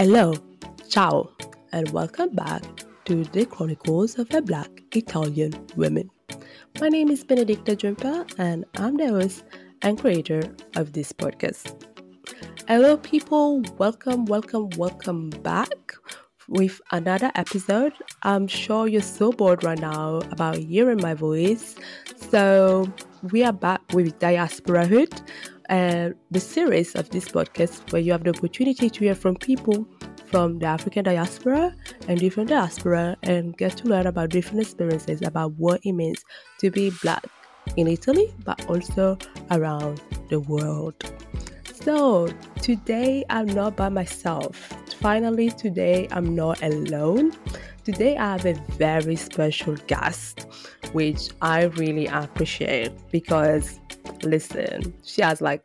Hello, ciao, and welcome back to the Chronicles of a Black Italian Woman. My name is Benedicta Djumpah, and I'm the host and creator of this podcast. Hello, people, welcome, welcome, welcome back with another episode. I'm sure you're so bored right now about hearing my voice, so we are back with Diasporahood uh, the series of this podcast where you have the opportunity to hear from people from the African diaspora and different diaspora and get to learn about different experiences about what it means to be black in Italy but also around the world. So today I'm not by myself. Finally, today I'm not alone. Today I have a very special guest, which I really appreciate because listen, she has like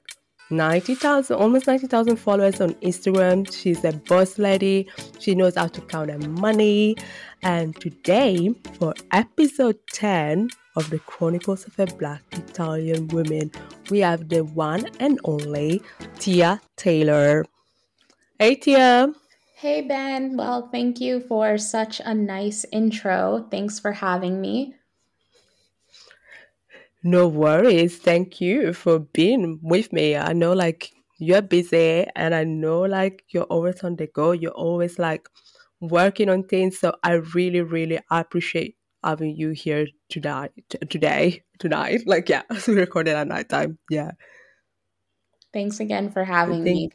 90,000, almost 90,000 followers on Instagram. She's a boss lady. She knows how to count her money. And today, for episode 10 of the Chronicles of a Black Italian Woman, we have the one and only Tia Taylor. Hey, Tia. Hey, Ben. Well, thank you for such a nice intro. Thanks for having me. No worries. Thank you for being with me. I know like you're busy and I know like you're always on the go. You're always like working on things. So I really, really appreciate having you here tonight today. Tonight. Like yeah, we recorded at night time. Yeah. Thanks again for having me.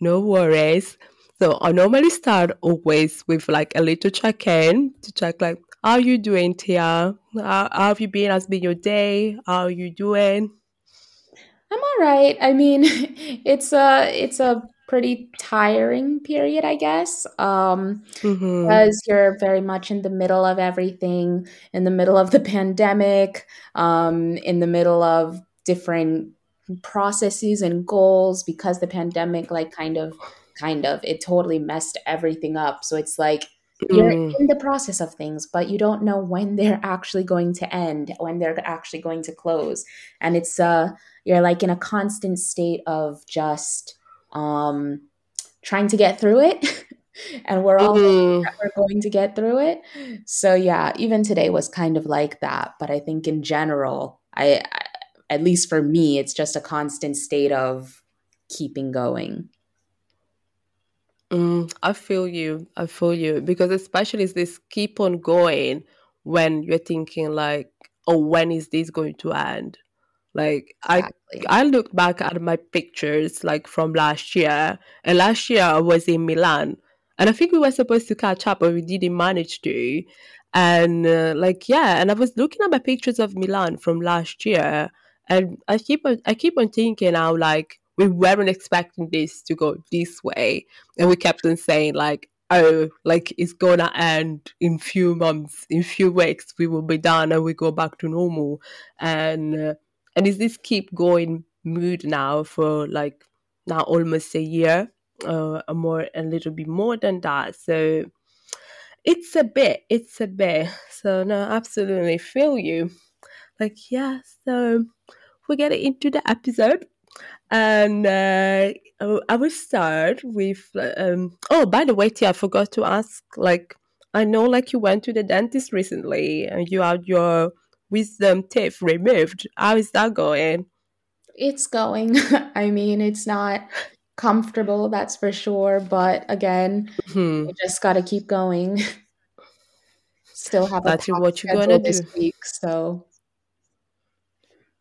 No worries. So I normally start always with like a little check-in to check like how are you doing, Tia? How, how have you been? How's been your day? How are you doing? I'm all right. I mean, it's a it's a pretty tiring period, I guess, um, mm-hmm. because you're very much in the middle of everything, in the middle of the pandemic, um, in the middle of different processes and goals because the pandemic, like, kind of, kind of, it totally messed everything up. So it's like you're mm. in the process of things but you don't know when they're actually going to end when they're actually going to close. And it's uh you're like in a constant state of just um trying to get through it. And we're all mm. we're going to get through it. So yeah even today was kind of like that. But i think in general I, I at least for me it's just a constant state of keeping going Mm, I feel you. I feel you because especially this keep on going when you're thinking like, oh, when is this going to end? Like exactly. I I looked back at my pictures like from last year, and last year I was in Milan, and I think we were supposed to catch up, but we didn't manage to. And uh, like yeah, and I was looking at my pictures of Milan from last year, and I keep on I keep on thinking now like we weren't expecting this to go this way. And we kept on saying, like, oh, like it's gonna end in few months, in few weeks, we will be done and we go back to normal. And uh, and is this keep going mood now for like now almost a year, uh, a more a little bit more than that. So it's a bit, it's a bit. So no, absolutely feel you. Like yeah, so we get into the episode and uh, I will start with. Um, oh, by the way, Tia, I forgot to ask. Like, I know, like you went to the dentist recently, and you had your wisdom teeth removed. How is that going? It's going. I mean, it's not comfortable, that's for sure. But again, mm-hmm. you just got to keep going. Still have that's a what you're gonna do this week, so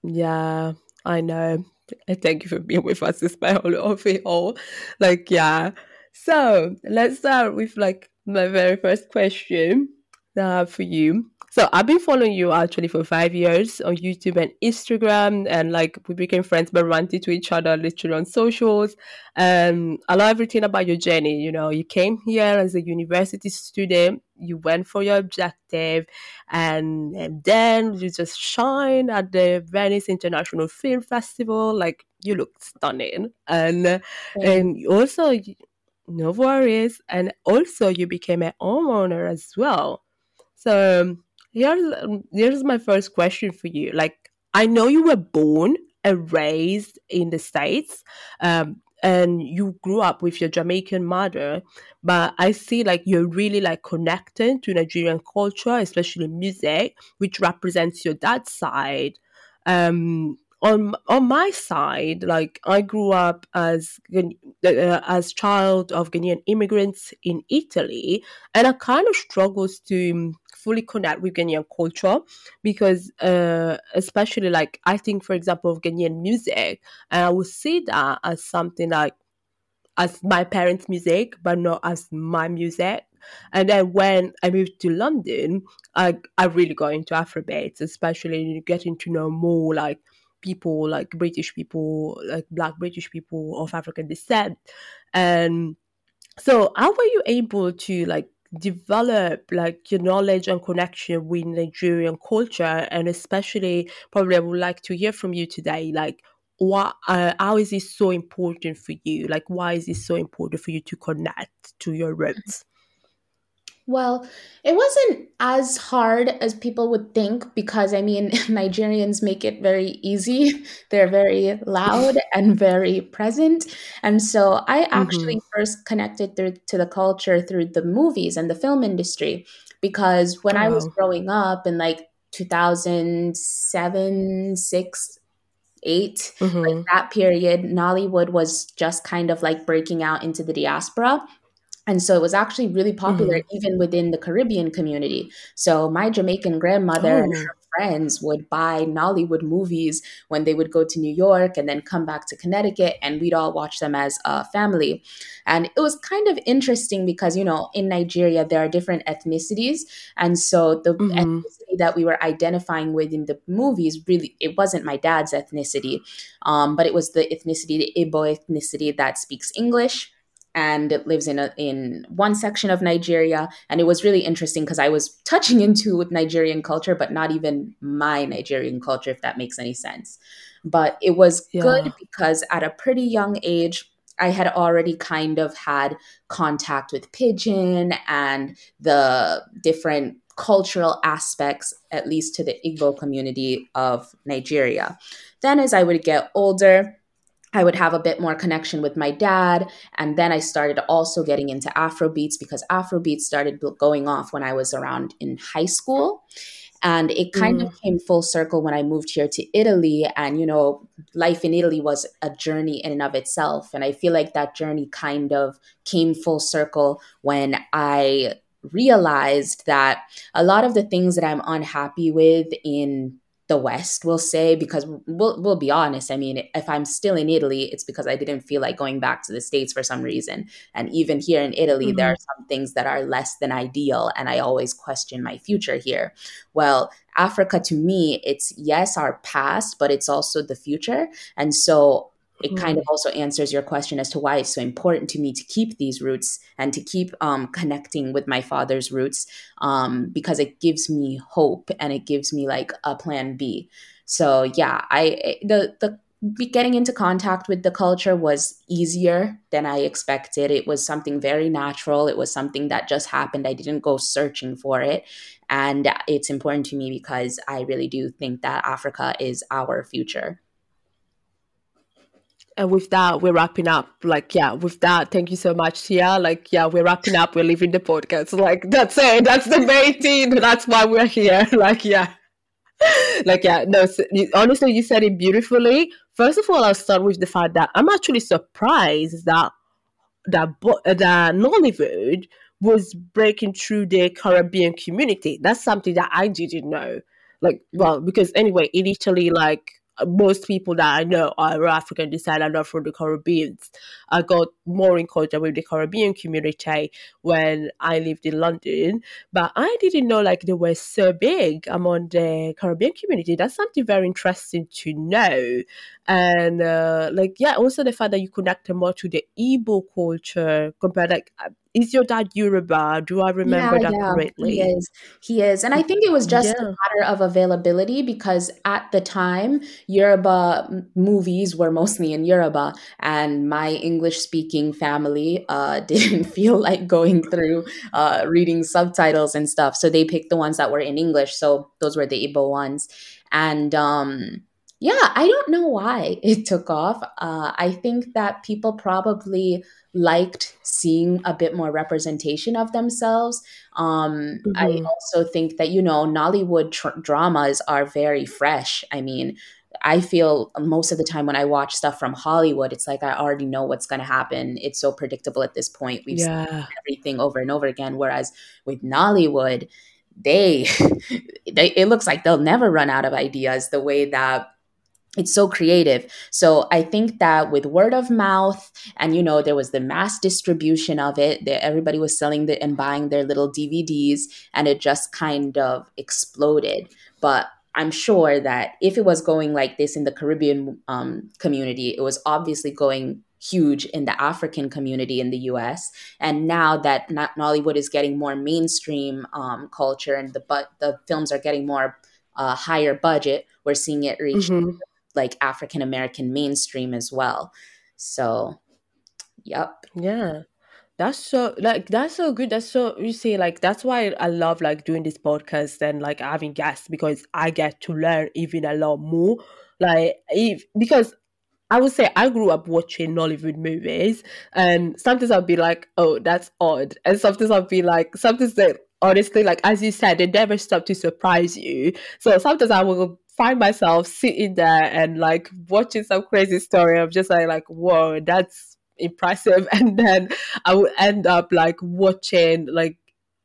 yeah, I know. And thank you for being with us despite all of it all. Like, yeah. So let's start with like my very first question uh, for you. So I've been following you actually for five years on YouTube and Instagram, and like we became friends by ranting to each other literally on socials. And I love everything about your journey. You know, you came here as a university student, you went for your objective, and, and then you just shine at the Venice International Film Festival. Like you look stunning, and and also no worries, and also you became a homeowner as well. So here's here's my first question for you. Like, I know you were born and raised in the states, um, and you grew up with your Jamaican mother, but I see like you're really like connected to Nigerian culture, especially music, which represents your dad's side. Um, on on my side, like I grew up as uh, as child of Ghanaian immigrants in Italy, and I kind of struggles to fully connect with Ghanaian culture because, uh, especially like I think, for example, of Ghanaian music, and I would see that as something like as my parents' music, but not as my music. And then when I moved to London, I I really got into Afrobeats, especially getting to know more like people like British people, like Black British people of African descent. And so, how were you able to like develop like your knowledge and connection with Nigerian culture? And especially, probably, I would like to hear from you today, like what uh, how is it so important for you like why is it so important for you to connect to your roots well, it wasn't as hard as people would think because I mean, Nigerians make it very easy. They're very loud and very present. And so I actually mm-hmm. first connected through, to the culture through the movies and the film industry because when oh. I was growing up in like 2007, 6, 8, mm-hmm. like that period, Nollywood was just kind of like breaking out into the diaspora and so it was actually really popular mm-hmm. even within the Caribbean community. So my Jamaican grandmother oh. and her friends would buy Nollywood movies when they would go to New York and then come back to Connecticut, and we'd all watch them as a family. And it was kind of interesting because, you know, in Nigeria, there are different ethnicities. And so the mm-hmm. ethnicity that we were identifying with in the movies really, it wasn't my dad's ethnicity, um, but it was the ethnicity, the Igbo ethnicity that speaks English and it lives in a, in one section of Nigeria. And it was really interesting because I was touching into with Nigerian culture, but not even my Nigerian culture, if that makes any sense. But it was yeah. good because at a pretty young age, I had already kind of had contact with Pidgin and the different cultural aspects, at least to the Igbo community of Nigeria. Then, as I would get older, I would have a bit more connection with my dad. And then I started also getting into Afro beats because Afro beats started going off when I was around in high school. And it kind mm. of came full circle when I moved here to Italy. And, you know, life in Italy was a journey in and of itself. And I feel like that journey kind of came full circle when I realized that a lot of the things that I'm unhappy with in the West, we'll say, because we'll, we'll be honest. I mean, if I'm still in Italy, it's because I didn't feel like going back to the States for some reason. And even here in Italy, mm-hmm. there are some things that are less than ideal. And I always question my future here. Well, Africa to me, it's yes, our past, but it's also the future. And so it kind mm-hmm. of also answers your question as to why it's so important to me to keep these roots and to keep um, connecting with my father's roots um, because it gives me hope and it gives me like a plan B. So yeah, I the the getting into contact with the culture was easier than I expected. It was something very natural. It was something that just happened. I didn't go searching for it. And it's important to me because I really do think that Africa is our future and with that we're wrapping up. Like yeah with that thank you so much tia like yeah we're wrapping up. We're leaving the podcast. Like that's it. That's the main thing. That's why we're here. Like yeah. Like yeah no so, you, honestly you said it beautifully. First of all i'll start with the fact that i'm actually surprised that that uh, that nollywood was breaking through the caribbean community. That's something that i didn't know. Like well because anyway in italy like most people that I know are African descent and not from the Caribbean. I got more in contact with the Caribbean community when I lived in London, but I didn't know like they were so big among the Caribbean community. That's something very interesting to know. And uh, like yeah, also the fact that you connect more to the Igbo culture compared like is your dad Yoruba? Do I remember yeah, that yeah, correctly? He is. He is. And I think it was just yeah. a matter of availability because at the time, Yoruba movies were mostly in Yoruba. And my English speaking family uh, didn't feel like going through uh, reading subtitles and stuff. So they picked the ones that were in English. So those were the Igbo ones. And um, yeah, I don't know why it took off. Uh, I think that people probably liked seeing a bit more representation of themselves. Um, mm-hmm. I also think that, you know, Nollywood tr- dramas are very fresh. I mean, I feel most of the time when I watch stuff from Hollywood, it's like I already know what's going to happen. It's so predictable at this point. We've yeah. seen everything over and over again. Whereas with Nollywood, they, they it looks like they'll never run out of ideas the way that it's so creative. So i think that with word of mouth and you know there was the mass distribution of it that everybody was selling the, and buying their little dvds and it just kind of exploded. But i'm sure that if it was going like this in the caribbean um, community it was obviously going huge in the african community in the us and now that nollywood is getting more mainstream um, culture and the but the films are getting more uh, higher budget we're seeing it reach mm-hmm like African American mainstream as well. So, yep. Yeah. That's so like that's so good. That's so you see like that's why I love like doing this podcast and like having guests because I get to learn even a lot more. Like if because I would say I grew up watching Nollywood movies, and sometimes I'll be like, "Oh, that's odd," and sometimes I'll be like, sometimes that honestly, like as you said, they never stop to surprise you. So sometimes I will find myself sitting there and like watching some crazy story. I'm just like, like, whoa, that's impressive. And then I would end up like watching like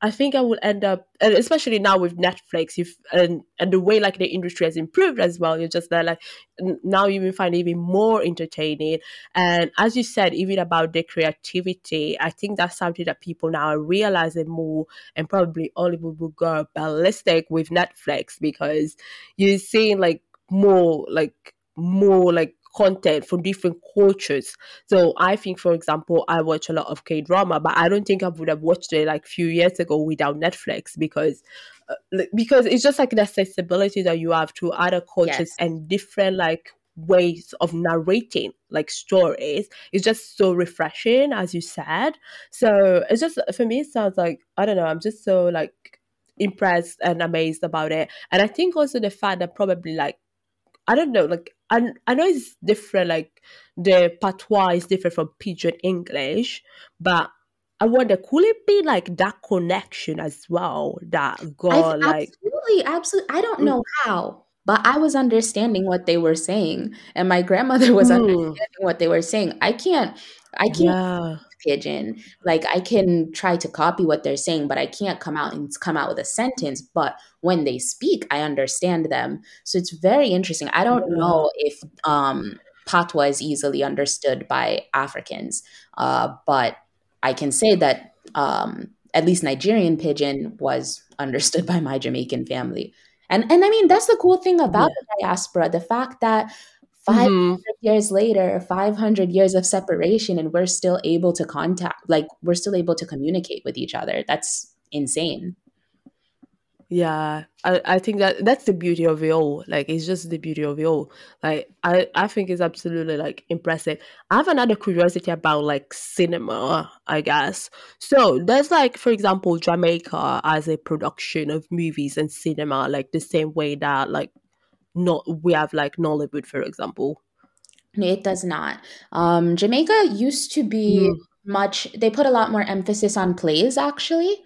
I think I will end up, especially now with Netflix, if and and the way like the industry has improved as well. You're just there like now you will find even more entertaining. And as you said, even about the creativity, I think that's something that people now are realizing more, and probably Hollywood will go ballistic with Netflix because you're seeing like more like more like content from different cultures. So I think, for example, I watch a lot of K drama, but I don't think I would have watched it like a few years ago without Netflix because uh, because it's just like the accessibility that you have to other cultures yes. and different like ways of narrating like stories it's just so refreshing as you said so it's just for me it sounds like i don't know i'm just so like impressed and amazed about it and i think also the fact that probably like I don't know, like I I know it's different, like the patois is different from pidgin English, but I wonder could it be like that connection as well that got like absolutely, absolutely. I don't mm. know how, but I was understanding what they were saying, and my grandmother was mm. understanding what they were saying. I can't, I can't yeah pidgin like i can try to copy what they're saying but i can't come out and come out with a sentence. But when they speak i understand them. So it's very interesting. I don't know if um patois is easily understood by africans uh, but i can say that um, at least nigerian pidgin was understood by my jamaican family. And and i mean that's the cool thing about yeah. the diaspora the fact that 500 mm-hmm. years later 500 years of separation and we're still able to contact like we're still able to communicate with each other. That's insane. Yeah I, I think that that's the beauty of it all. Like it's just the beauty of it all. Like i i think it's absolutely like impressive. I have another curiosity about like cinema i guess. So there's like for example jamaica as a production of movies and cinema like the same way that like not we have like Nollywood, for example. It does not. Um, Jamaica used to be mm. much. They put a lot more emphasis on plays actually,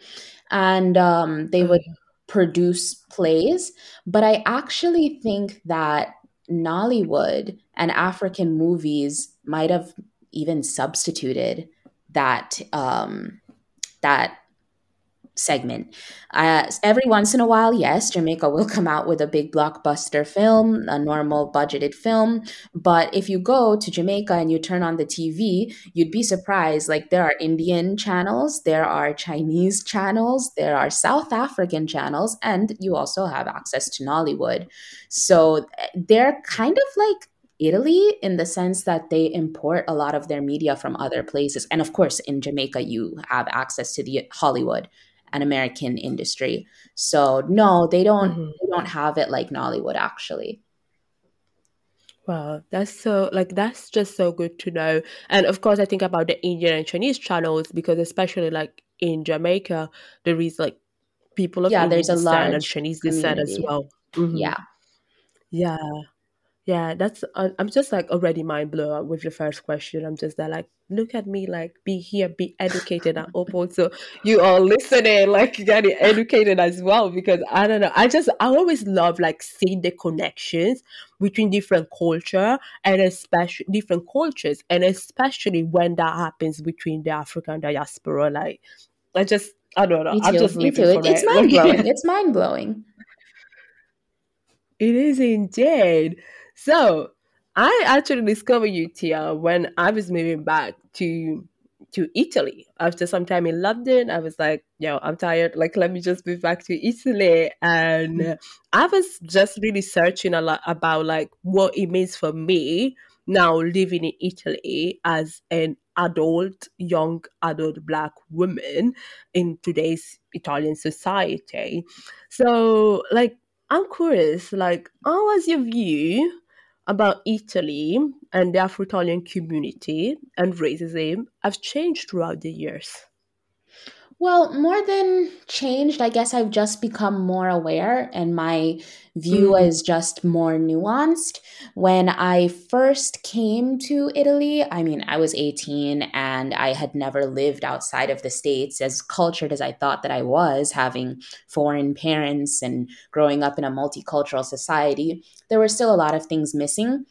and um, they would produce plays. But I actually think that Nollywood and African movies might have even substituted that um, that segment. Uh, every once in a while, yes, Jamaica will come out with a big blockbuster film, a normal budgeted film. But if you go to Jamaica and you turn on the TV, you'd be surprised. Like there are Indian channels, there are Chinese channels, there are South African channels, and you also have access to Nollywood. So eh, they're kind of like Italy in the sense that they import a lot of their media from other places. And of course, in Jamaica, you have access to the Hollywood an American industry. So no, they don't mm-hmm. they don't have it like Nollywood actually. Wow, that's so like that's just so good to know. And of course, I think about the Indian and Chinese channels because especially like in Jamaica, there is like people of yeah, Indian there's a large and Chinese descent as well. Mm-hmm. Yeah, yeah, yeah, that's. Uh, I'm just like already mind blown with the first question. I'm just there, like, look at me, like, be here, be educated, and open. So you are listening, like, getting educated as well. Because I don't know, I just, I always love like seeing the connections between different culture and especially different cultures, and especially when that happens between the African diaspora. Like, I just, I don't know, me I'm just me too. It, it's mind blowing. it's mind blowing. It is indeed. So I actually discovered you, Tia, when I was moving back to to Italy after some time in London. I was like, yo, I'm tired. Like, let me just move back to Italy. And mm. I was just really searching a lot about like what it means for me now living in Italy as an adult, young adult black woman in today's Italian society. So, like, I'm curious, like, how was your view about Italy and the Afro Italian community and racism have changed throughout the years? Well, more than changed, I guess I've just become more aware and my view mm. is just more nuanced. When I first came to Italy, I mean, I was 18 and I had never lived outside of the States, as cultured as I thought that I was, having foreign parents and growing up in a multicultural society. There were still a lot of things missing.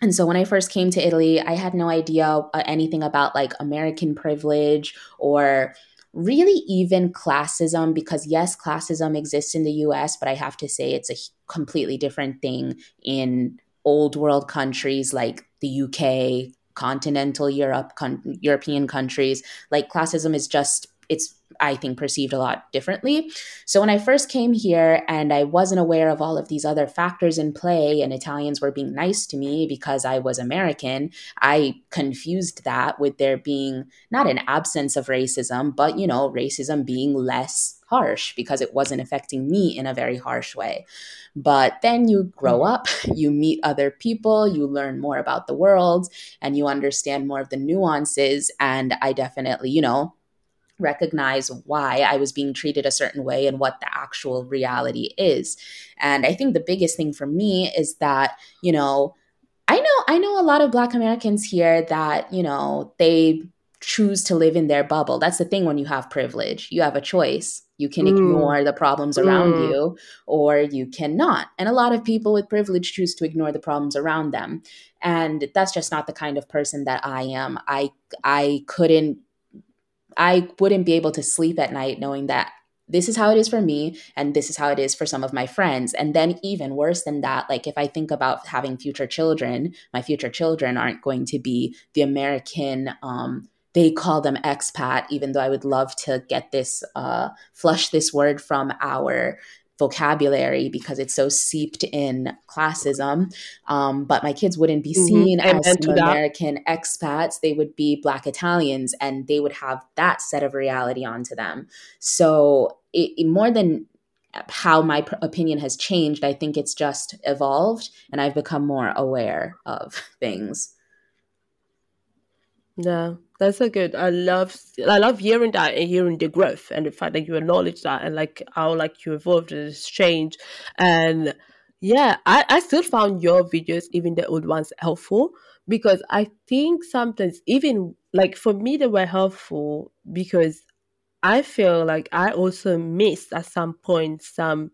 And so when I first came to Italy, I had no idea uh, anything about like American privilege or really even classism because yes classism exists in the US but I have to say it's a completely different thing in old world countries like the UK continental Europe con- European countries. Like classism is just it's I think perceived a lot differently. So when I first came here and I wasn't aware of all of these other factors in play and Italians were being nice to me because I was American, I confused that with there being not an absence of racism, but you know, racism being less harsh because it wasn't affecting me in a very harsh way. But then you grow up, you meet other people, you learn more about the world, and you understand more of the nuances. And I definitely, you know, recognize why I was being treated a certain way and what the actual reality is. And I think the biggest thing for me is that, you know, I know I know a lot of black Americans here that, you know, they choose to live in their bubble. That's the thing when you have privilege. You have a choice. You can mm. ignore the problems around mm. you or you cannot. And a lot of people with privilege choose to ignore the problems around them. And that's just not the kind of person that I am. I I couldn't I wouldn't be able to sleep at night knowing that this is how it is for me and this is how it is for some of my friends. And then even worse than that like if i think about having future children my future children aren't going to be the american um, they call them expat even though i would love to get this uh, flush this word from our vocabulary because it's so seeped in classism. Um, but my kids wouldn't be mm-hmm. seen mm-hmm. as American expats. They would be Black Italians and they would have that set of reality onto them. So, it, it, more than how my pr- opinion has changed, I think it's just evolved and I've become more aware of things. Yeah, that's a good. I love I love hearing that and hearing the growth and the fact that you acknowledge that and like how like you evolved and change. And yeah, I, I still found your videos, even the old ones, helpful because I think sometimes even like for me they were helpful because I feel like I also missed at some point some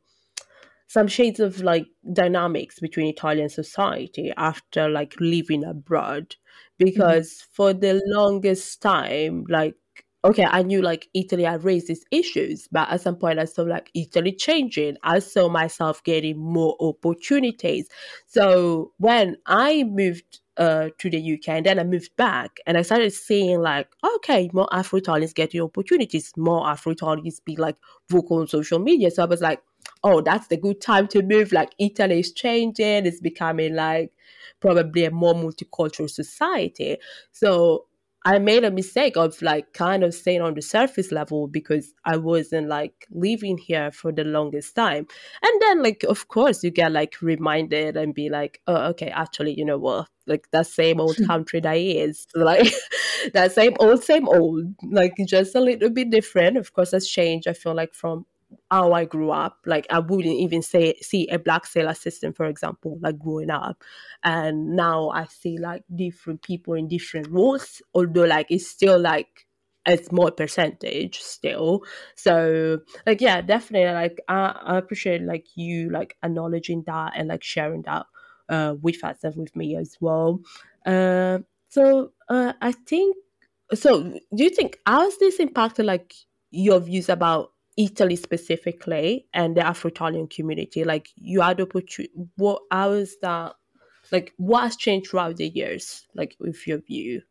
some shades of like dynamics between Italian society after like living abroad Mm-hmm. because mm-hmm. for the longest time, like okay, I knew like Italy had raised these issues, but at some point I saw like Italy changing. I saw myself getting more opportunities. So when I moved uh, to the UK and then I moved back and I started seeing like, okay, more Afro Italians getting opportunities, more Afro Italians be like vocal on social media. So I was like, oh, that's the good time to move. Like Italy is changing, it's becoming like probably a more multicultural society. So I made a mistake of like kind of staying on the surface level because I wasn't like living here for the longest time. And then like of course you get like reminded and be like, oh okay, actually, you know what? Like that same old hmm. country that is. Like that same old, same old. Like just a little bit different. Of course has changed, I feel like from how I grew up. Like I wouldn't even say see a black sales assistant, for example, like growing up. And now I see like different people in different roles, although like it's still like a small percentage still. So like yeah, definitely like I, I appreciate like you like acknowledging that and like sharing that uh with us and with me as well. Uh so uh I think so do you think how has this impacted like your views about Italy specifically and the Afro-Italian community? Like you had opportunity, what how is that? Like what has changed throughout the years? Like with your view,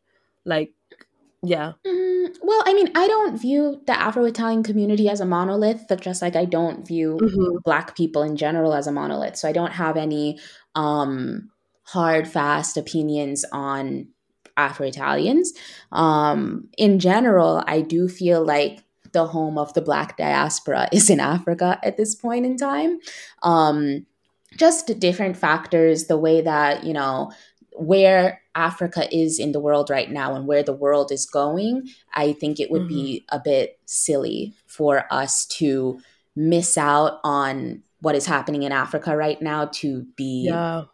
like yeah. Mm, well, I mean, I don't view the Afro-Italian community as a monolith, but just like I don't view mm-hmm. Black people in general as a monolith. So I don't have any um, hard, fast opinions on Afro Italians. Um, in general, I do feel like the home of the Black diaspora is in Africa at this point in time. Um, just different factors, the way that, you know, where Africa is in the world right now and where the world is going, I think it would mm-hmm. be a bit silly for us to miss out on what is happening in Africa right now to be yeah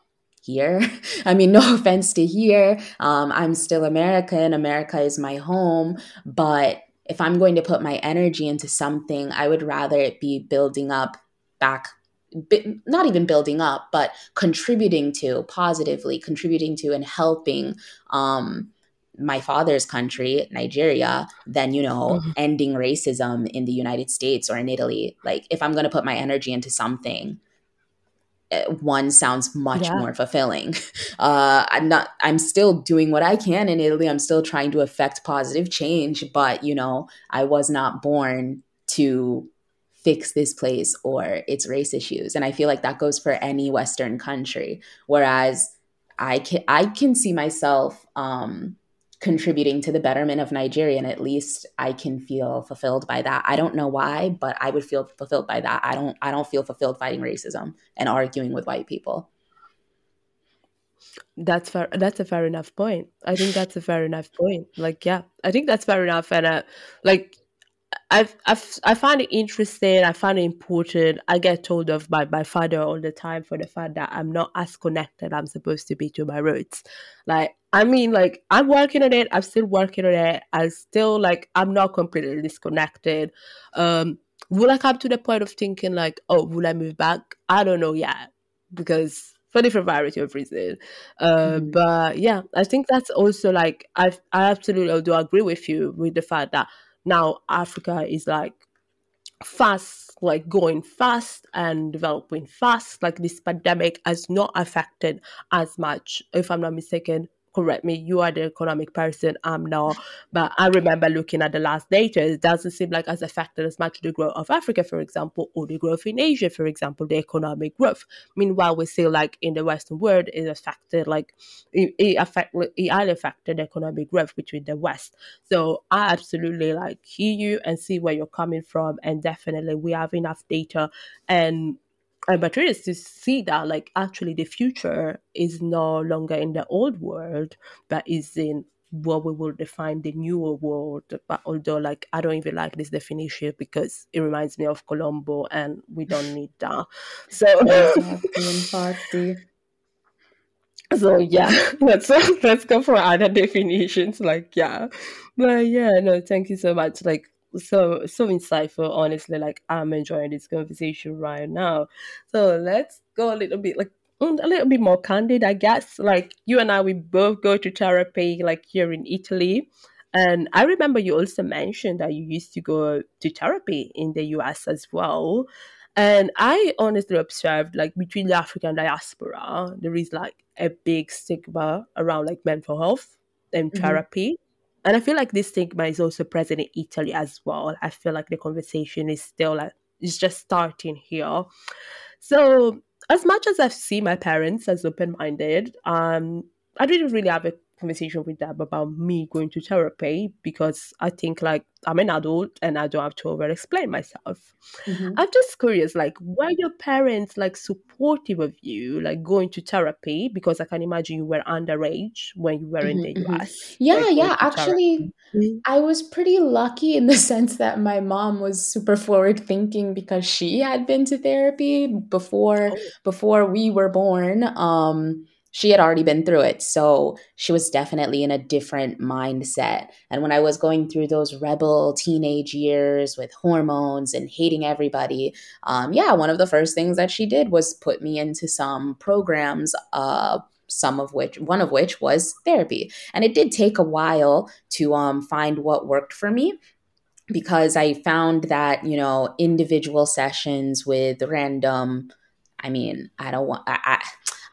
here. I mean, no offense to here. Um, I'm still American. America is my home. But if I'm going to put my energy into something, I would rather it be building up back not even building up, but contributing to positively, contributing to and helping um, my father's country, Nigeria, than, you know, mm-hmm. ending racism in the United States or in Italy. Like, if I'm going to put my energy into something, one sounds much yeah. more fulfilling. Uh, I'm not. I'm still doing what I can in Italy. I'm still trying to affect positive change, but you know, I was not born to fix this place or its race issues, and I feel like that goes for any Western country. Whereas I can I can see myself um, contributing to the betterment of Nigeria. And at least I can feel fulfilled by that. I don't know why, but I would feel fulfilled by that. I don't I don't feel fulfilled fighting racism and arguing with white people. That's fair. That's a fair enough point. I think that's a fair enough point. Like, yeah, I think that's fair enough. And uh, like, I've, I've, I find it interesting. I find it important. I get told of by my father all the time for the fact that I'm not as connected I'm supposed to be to my roots. Like, I mean, like, I'm working on it. I'm still working on it. I still, like, I'm not completely disconnected. Um, will I come to the point of thinking, like, oh, will I move back? I don't know yet because for different variety of reasons. Uh, mm. But yeah, I think that's also like, I, I absolutely do agree with you with the fact that now Africa is like fast, like going fast and developing fast. Like this pandemic has not affected as much, if I'm not mistaken, correct me, you are the economic person, I'm not. But I remember looking at the last data, it doesn't seem like as affected as much the growth of Africa, for example, or the growth in Asia, for example, the economic growth. Meanwhile, we see like in the Western world, it affected like it, it affect it affected economic growth between the West. So I absolutely like hear you and see where you're coming from, and definitely we have enough data and I'm curious to see that like actually the future is no longer in the old world, but is in what we will define the newer world. But although like I don't even like this definition because it reminds me of Colombo and we don't need that. So so yeah, let's let's go for other definitions. Like yeah, but yeah, no, thank you so much. Like so so insightful honestly like i'm enjoying this conversation right now. So let's go a little bit like mm, a little bit more candid i guess. Like you and i we both go to therapy like here in italy. And i remember you also mentioned that you used to go to therapy in the us as well. And i honestly observed like between the african diaspora there is like a big stigma around like mental health and mm-hmm. therapy and I feel like this stigma is also present in Italy as well. I feel like the conversation is still like it's just starting here. So as much as I've seen my parents as open minded, um, I didn't really have a conversation with them about me going to therapy because I think like I'm an adult and I don't have to over explain myself. Mm-hmm. I'm just curious, like, were your parents like supportive of you, like going to therapy? Because I can imagine you were underage when you were mm-hmm, in the mm-hmm. US. Yeah, like, yeah. Actually, mm-hmm. I was pretty lucky in the sense that my mom was super forward thinking because she had been to therapy before oh. before we were born. Um, she had already been through it. So she was definitely in a different mindset. And when I was going through those rebel teenage years with hormones and hating everybody, um, yeah, one of the first things that she did was put me into some programs. Uh, some of which one of which was therapy and it did take a while to um, find what worked for me because i found that you know individual sessions with random i mean i don't want I, I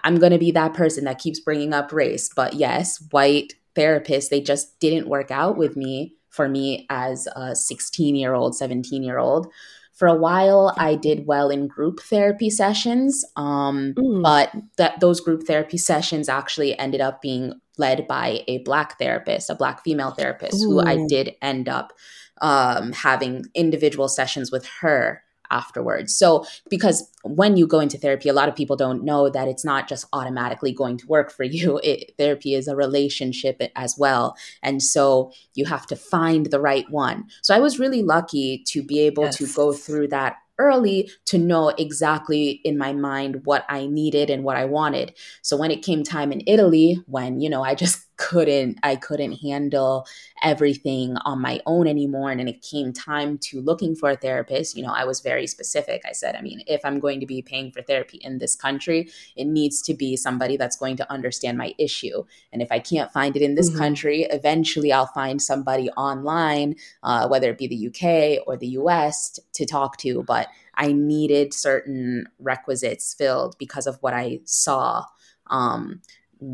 I'm going to be that person that keeps bringing up race. But yes, white therapists, they just didn't work out with me for me as a 16 year old, 17 year old. For a while, I did well in group therapy sessions, um, mm. but that those group therapy sessions actually ended up being led by a black therapist, a black female therapist, Ooh. who I did end up um, having individual sessions with her afterwards. So, because when you go into therapy, a lot of people don't know that it's not just automatically going to work for you. It, therapy is a relationship as well. And so you have to find the right one. So, I was really lucky to be able yes. to go through that early to know exactly in my mind what I needed and what I wanted. So when it came time in Italy, when, you know, I just couldn't I couldn't handle everything on my own anymore and it came time to looking for a therapist, you know, I was very specific. I said, I mean, if I'm going to be paying for therapy in this country, it needs to be somebody that's going to understand my issue. And if I can't find it in this mm-hmm. country, eventually I'll find somebody online, uh, whether it be the UK or the US to talk to, but I needed certain requisites filled because of what I saw um,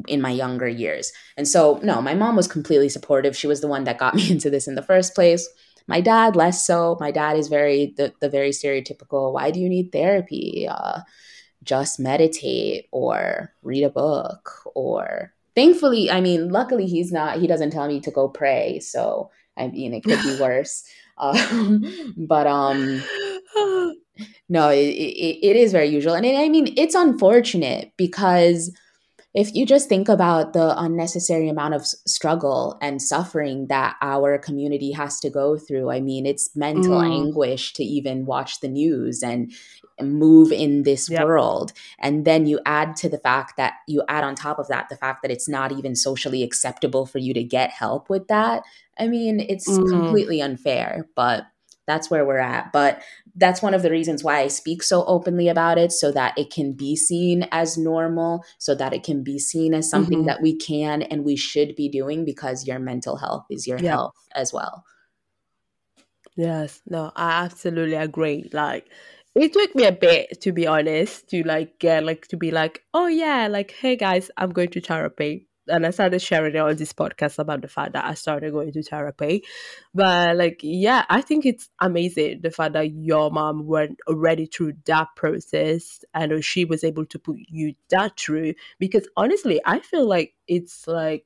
in my younger years. And so, no, my mom was completely supportive. She was the one that got me into this in the first place. My dad, less so. My dad is very, the, the very stereotypical, why do you need therapy? Uh, just meditate or read a book or thankfully, I mean, luckily he's not, he doesn't tell me to go pray. So, I mean, it could be worse. Um, but, um, no, it, it, it is very usual. And it, I mean, it's unfortunate because if you just think about the unnecessary amount of struggle and suffering that our community has to go through, I mean, it's mental mm. anguish to even watch the news and move in this yep. world. And then you add to the fact that you add on top of that the fact that it's not even socially acceptable for you to get help with that. I mean, it's mm. completely unfair, but that's where we're at. But that's one of the reasons why I speak so openly about it so that it can be seen as normal, so that it can be seen as something mm-hmm. that we can and we should be doing because your mental health is your yeah. health as well. Yes, no, I absolutely agree. Like, it took me a bit to be honest to like get like to be like oh yeah like hey guys i'm going to therapy and I started sharing it on this podcast about the fact that I started going to therapy. But like, yeah, I think it's amazing the fact that your mom went already through that process and she was able to put you that through. Because honestly, I feel like it's like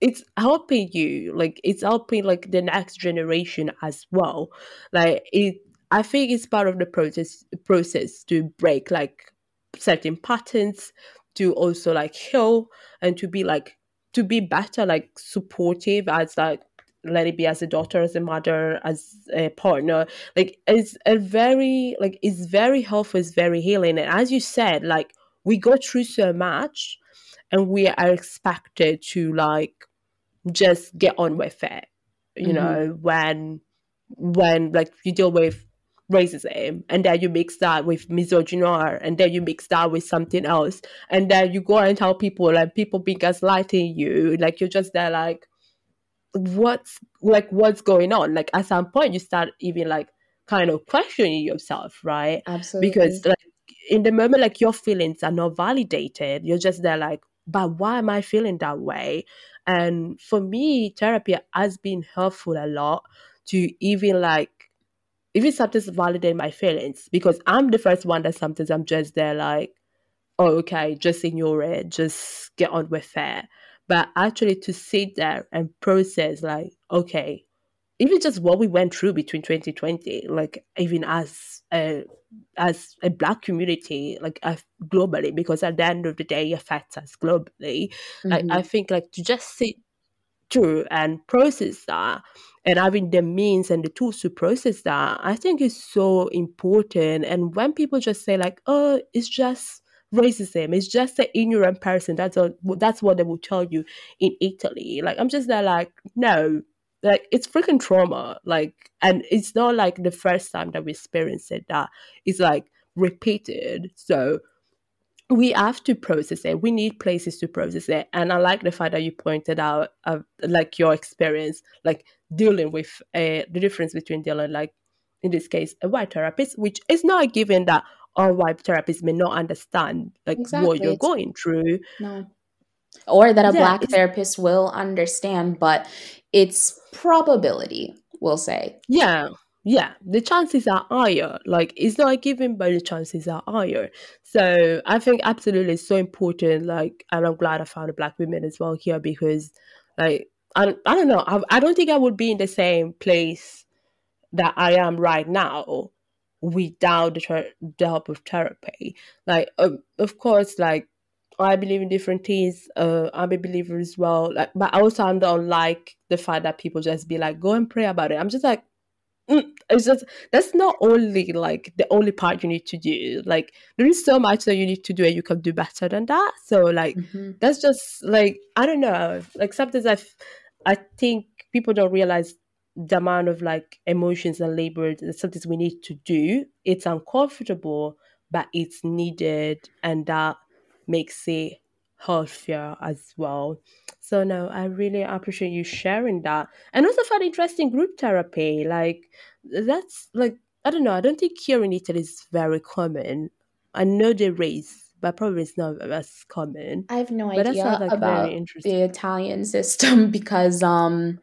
it's helping you, like it's helping like the next generation as well. Like it I think it's part of the process process to break like certain patterns to also like heal and to be like to be better like supportive as like let it be as a daughter as a mother as a partner like it's a very like it's very helpful it's very healing and as you said like we go through so much and we are expected to like just get on with it you mm-hmm. know when when like you deal with racism and then you mix that with misogyny and then you mix that with something else and then you go and tell people like people being gaslighting you like you're just there like what's like what's going on? Like at some point you start even like kind of questioning yourself right? Absolutely. Because like in the moment like your feelings are not validated. You're just there like but why am i feeling that way? And for me therapy has been helpful a lot to even like even sometimes validate my feelings because I'm the first one that sometimes I'm just there like, oh, okay, just ignore it, just get on with it. But actually to sit there and process like, okay, even just what we went through between 2020, like even as a as a black community, like uh, globally, because at the end of the day, it affects us globally. Mm-hmm. I, I think like to just sit through and process that and having the means and the tools to process that i think is so important. And when people just say like oh it's just racism it's just an ignorant person that's all that's what they will tell you in italy. Like i'm just there like no like it's freaking trauma. Like and it's not like the first time that we experienced it that it's like repeated. So we have to process it. We need places to process it. And I like the fact that you pointed out, uh, like your experience, like dealing with uh, the difference between dealing, like in this case, a white therapist, which is not a given that all white therapists may not understand like exactly. what you're going through. No. Or that a yeah, black therapist will understand, but it's probability, we'll say. Yeah yeah, the chances are higher. Like it's not a given, but the chances are higher. So I think absolutely it's so important. Like, and I'm glad I found a black woman as well here because, like, I I don't know. I, I don't think I would be in the same place that I am right now without the, the help of therapy. Like, uh, of course, like I believe in different things. Uh, I'm a believer as well. Like, but I also I don't like the fact that people just be like, go and pray about it. I'm just like, it's just that's not only like the only part you need to do. Like there is so much that you need to do and you can do better than that. So like mm-hmm. that's just like i don't know. Like sometimes i i think people don't realize the amount of like emotions and labor that sometimes we need to do. It's uncomfortable but it's needed and that makes it healthier as well. So no, I really appreciate you sharing that. And also for interesting group therapy. Like that's like I don't know, I don't think here in Italy is very common. I know there is, but probably it's not as common. I have no but idea like about the Italian system because um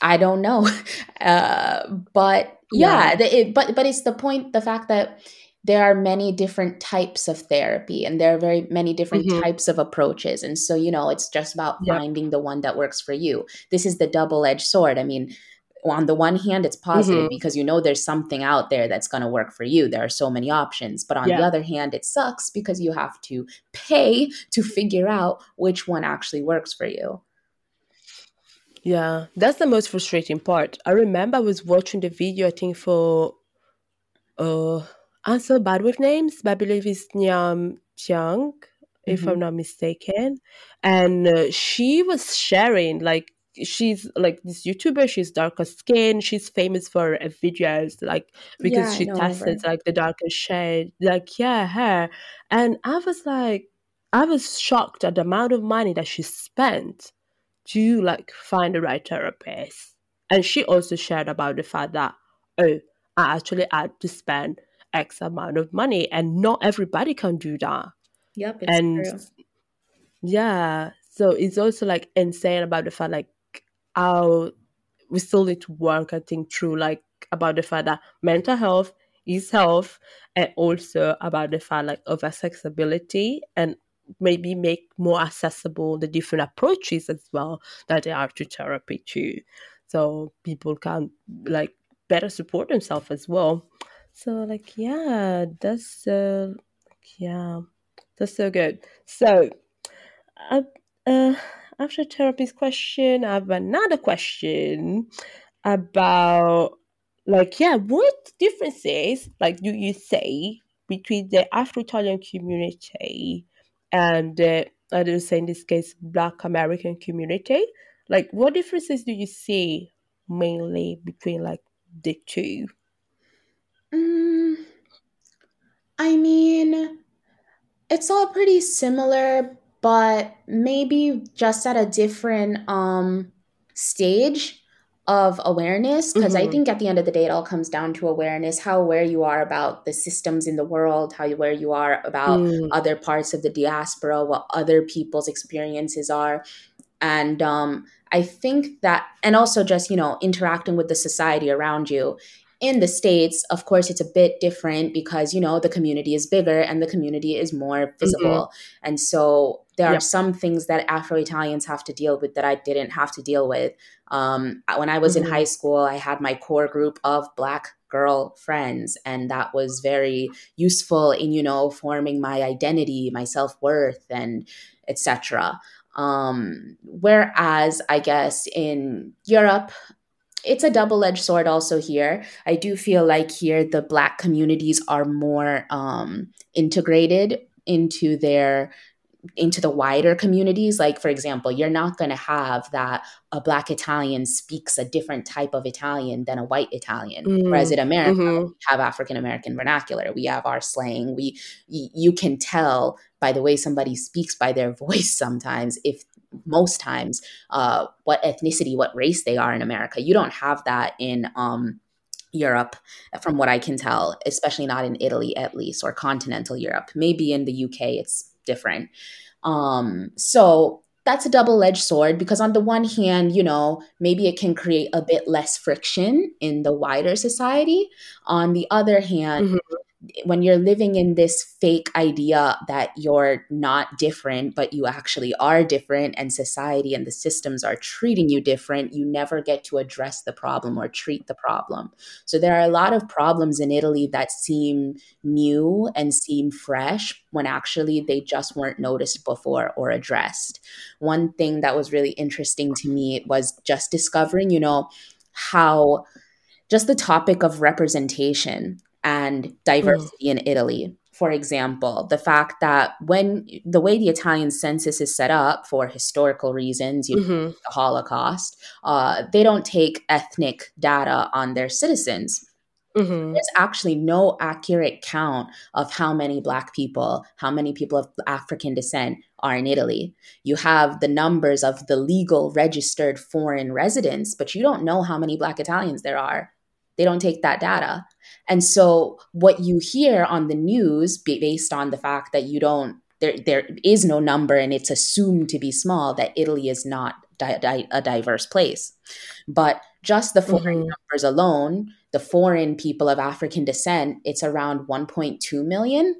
I don't know. Uh, but yeah, yeah. The, it, but but it's the point the fact that there are many different types of therapy and there are very many different mm-hmm. types of approaches. And so you know it's just about finding the one that works for you. This is the double-edged sword. I mean on the one hand it's positive mm-hmm. because you know there's something out there that's going to work for you. There are so many options. But on yeah. the other hand it sucks because you have to pay to figure out which one actually works for you. Yeah that's the most frustrating part. I remember i was watching the video i think for uh I'm so bad with names, but I believe it's Nyma Tang, if mm-hmm. I'm not mistaken. And uh, she was sharing, like, she's like this YouTuber, she's darker skin, she's famous for videos, like, because yeah, she tested, like, the darker shade. Like, yeah, her. And I was like, I was shocked at the amount of money that she spent to, like, find the right therapist. And she also shared about the fact that, oh, I actually had to spend X amount of money, and not everybody can do that. Yep, and true. yeah, so it's also like insane about the fact like how we still need to work. I think through like about the fact that mental health is health, and also about the fact like of accessibility and maybe make more accessible the different approaches as well that there are to therapy too so people can like better support themselves as well so like yeah, that's uh yeah, that's so good. So uh, uh after therapy's question, I have another question about like yeah, what differences like do you say between the Afro-Italian community and uh, I don't say in this case Black American community? Like, what differences do you see mainly between like the two? Mm, I mean, it's all pretty similar, but maybe just at a different um stage of awareness because mm-hmm. i think at the end of the day it all comes down to awareness how aware you are about the systems in the world how aware you are about mm. other parts of the diaspora what other people's experiences are and um, i think that and also just you know interacting with the society around you in the states of course it's a bit different because you know the community is bigger and the community is more visible mm-hmm. and so there yep. are some things that afro italians have to deal with that i didn't have to deal with um, when i was mm-hmm. in high school i had my core group of black girl friends and that was very useful in you know forming my identity my self-worth and etc Um, whereas I guess in Europe, it's a double edged sword also here. I do feel like here the Black communities are more um, integrated into their into the wider communities like for example you're not going to have that a black italian speaks a different type of italian than a white italian mm. whereas in america mm-hmm. we have african american vernacular we have our slang we you can tell by the way somebody speaks by their voice sometimes if most times uh, what ethnicity, what race they are in America. You don't have that in um, Europe, from what I can tell, especially not in Italy, at least, or continental Europe. Maybe in the UK, it's different. Um, so that's a double edged sword because, on the one hand, you know, maybe it can create a bit less friction in the wider society. On the other hand, mm-hmm when you're living in this fake idea that you're not different, but you actually are different, and society and the systems are treating you different, you never get to address the problem or treat the problem. So there are a lot of problems in Italy that seem new and seem fresh when actually they just weren't noticed before or addressed. One thing that was really interesting to me was just discovering, you know, how just the topic of representation and diversity mm. in Italy. For example, the fact that when the way the Italian census is set up for historical reasons, you mm-hmm. know, the Holocaust, uh, they don't take ethnic data on their citizens. Mm-hmm. There's actually no accurate count of how many Black people, how many people of African descent are in Italy. You have the numbers of the legal registered foreign residents, but you don't know how many Black Italians there are. They don't take that data. And so what you hear on the news based on the fact that you don't there there is no number and it's assumed to be small that Italy is not di- di- a diverse place. But just the foreign mm-hmm. numbers alone, the foreign people of African descent, it's around 1.2 million.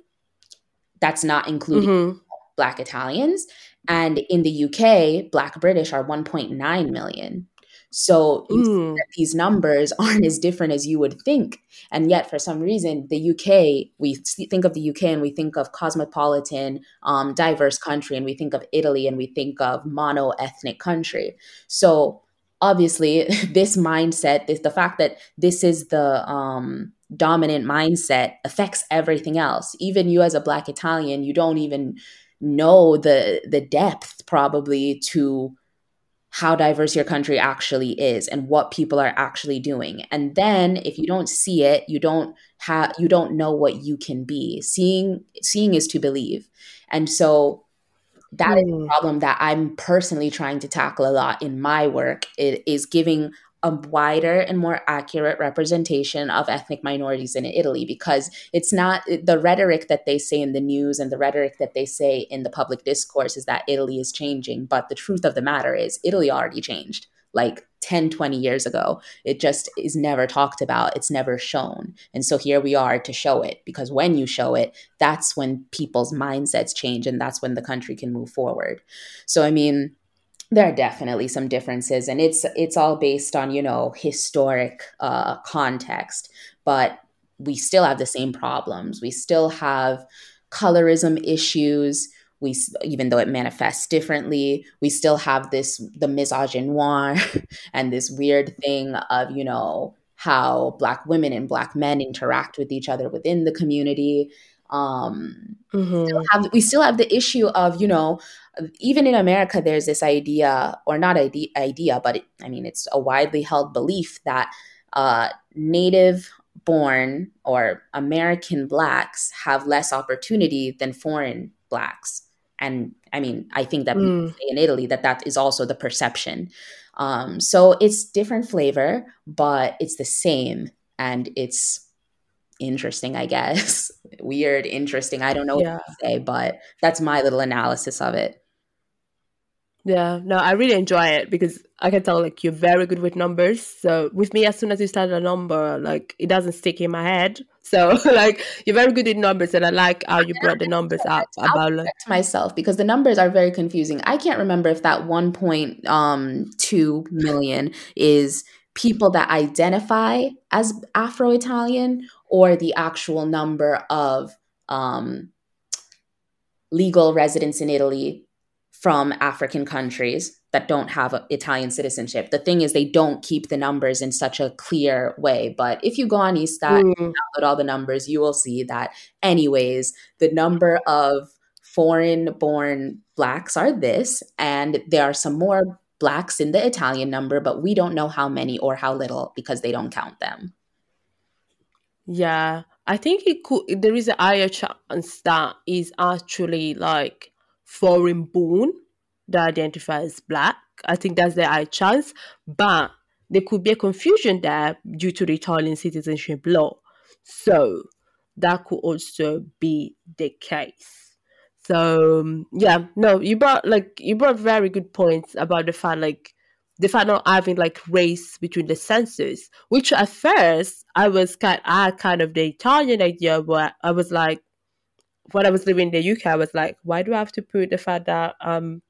That's not including mm-hmm. Black Italians. And in the UK, Black British are 1.9 million. So mm. these numbers aren't as different as you would think. And yet, for some reason, the UK, we think of the UK and we think of cosmopolitan, um, diverse country, and we think of Italy and we think of mono ethnic country. So obviously, this mindset, this, the fact that this is the um, dominant mindset affects everything else. Even you as a Black Italian, you don't even know the the depth probably to how diverse your country actually is and what people are actually doing and then if you don't see it you don't have you don't know what you can be seeing seeing is to believe and so that mm. is a hmm. problem that i'm personally trying to tackle a lot in my work it is giving a wider and more accurate representation of ethnic minorities in Italy because it's not the rhetoric that they say in the news and the rhetoric that they say in the public discourse is that Italy is changing. But the truth of the matter is, Italy already changed like 10, 20 years ago. It just is never talked about, it's never shown. And so here we are to show it because when you show it, that's when people's mindsets change and that's when the country can move forward. So, I mean, there are definitely some differences and it's it's all based on you know historic uh, context but we still have the same problems. We still have colorism issues. We even though it manifests differently we still have this the misogynoir and this weird thing of you know how black women and black men interact with each other within the community. Um, mm-hmm. still have, we still have the issue of you know even in america there's this idea or not idea, idea but it, i mean it's a widely held belief that uh, native born or american blacks have less opportunity than foreign blacks and i mean i think that mm. in italy that that is also the perception um, so it's different flavor but it's the same and it's interesting, I guess. Weird, interesting. I don't know yeah. what to say, but that's my little analysis of it. Yeah, no, I really enjoy it because I can tell like you're very good with numbers. So with me, as soon as you start a number, like it doesn't stick in my head. So like you're very good with numbers, and I like how you brought the numbers up about like myself because the numbers are very confusing. I can't remember if that 1.2 um, million is people that identify as Afro Italian or the actual number of um, legal residents in Italy from African countries that don't have Italian citizenship. The thing is, they don't keep the numbers in such a clear way. But if you go on Istat mm. and download all the numbers, you will see that, anyways, the number of foreign born blacks are this, and there are some more blacks in the Italian number, but we don't know how many or how little because they don't count them. Yeah, I think it could. There is a higher chance that is actually like foreign born that identify as black. I think that's the high chance, but there could be a confusion there due to the Italian citizenship law. So that could also be the case. So um, yeah, no, you brought like you brought very good points about the fact like the fact not having like race between the census, which at first I was kind I kind of the Italian idea where I was like when I was living in the UK, I was like, why do I have to put the fact that um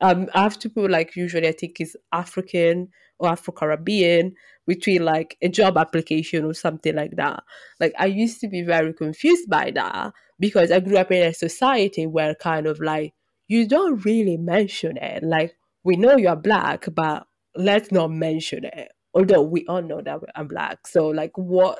um I have to put like usually I think is African or Afro Caribbean between like a job application or something like that. Like I used to be very confused by that because I grew up in a society where kind of like you don't really mention it. Like we know you're black, but let's not mention it although we all know that I'm black. So like what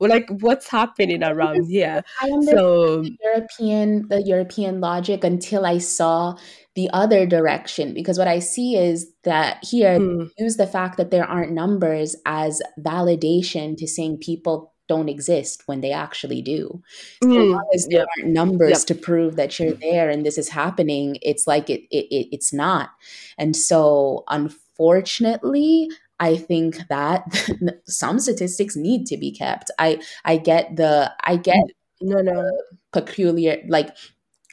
like what's happening around here? I so the European the European logic until I saw the other direction because what I see is that here hmm. use the fact that there aren't numbers as validation to saying people don't exist when they actually do. So mm, as there yep. aren't numbers yep. to prove that you're there and this is happening, it's like it, it, it it's not. And so unfortunately, I think that some statistics need to be kept. I I get the I get no no. peculiar like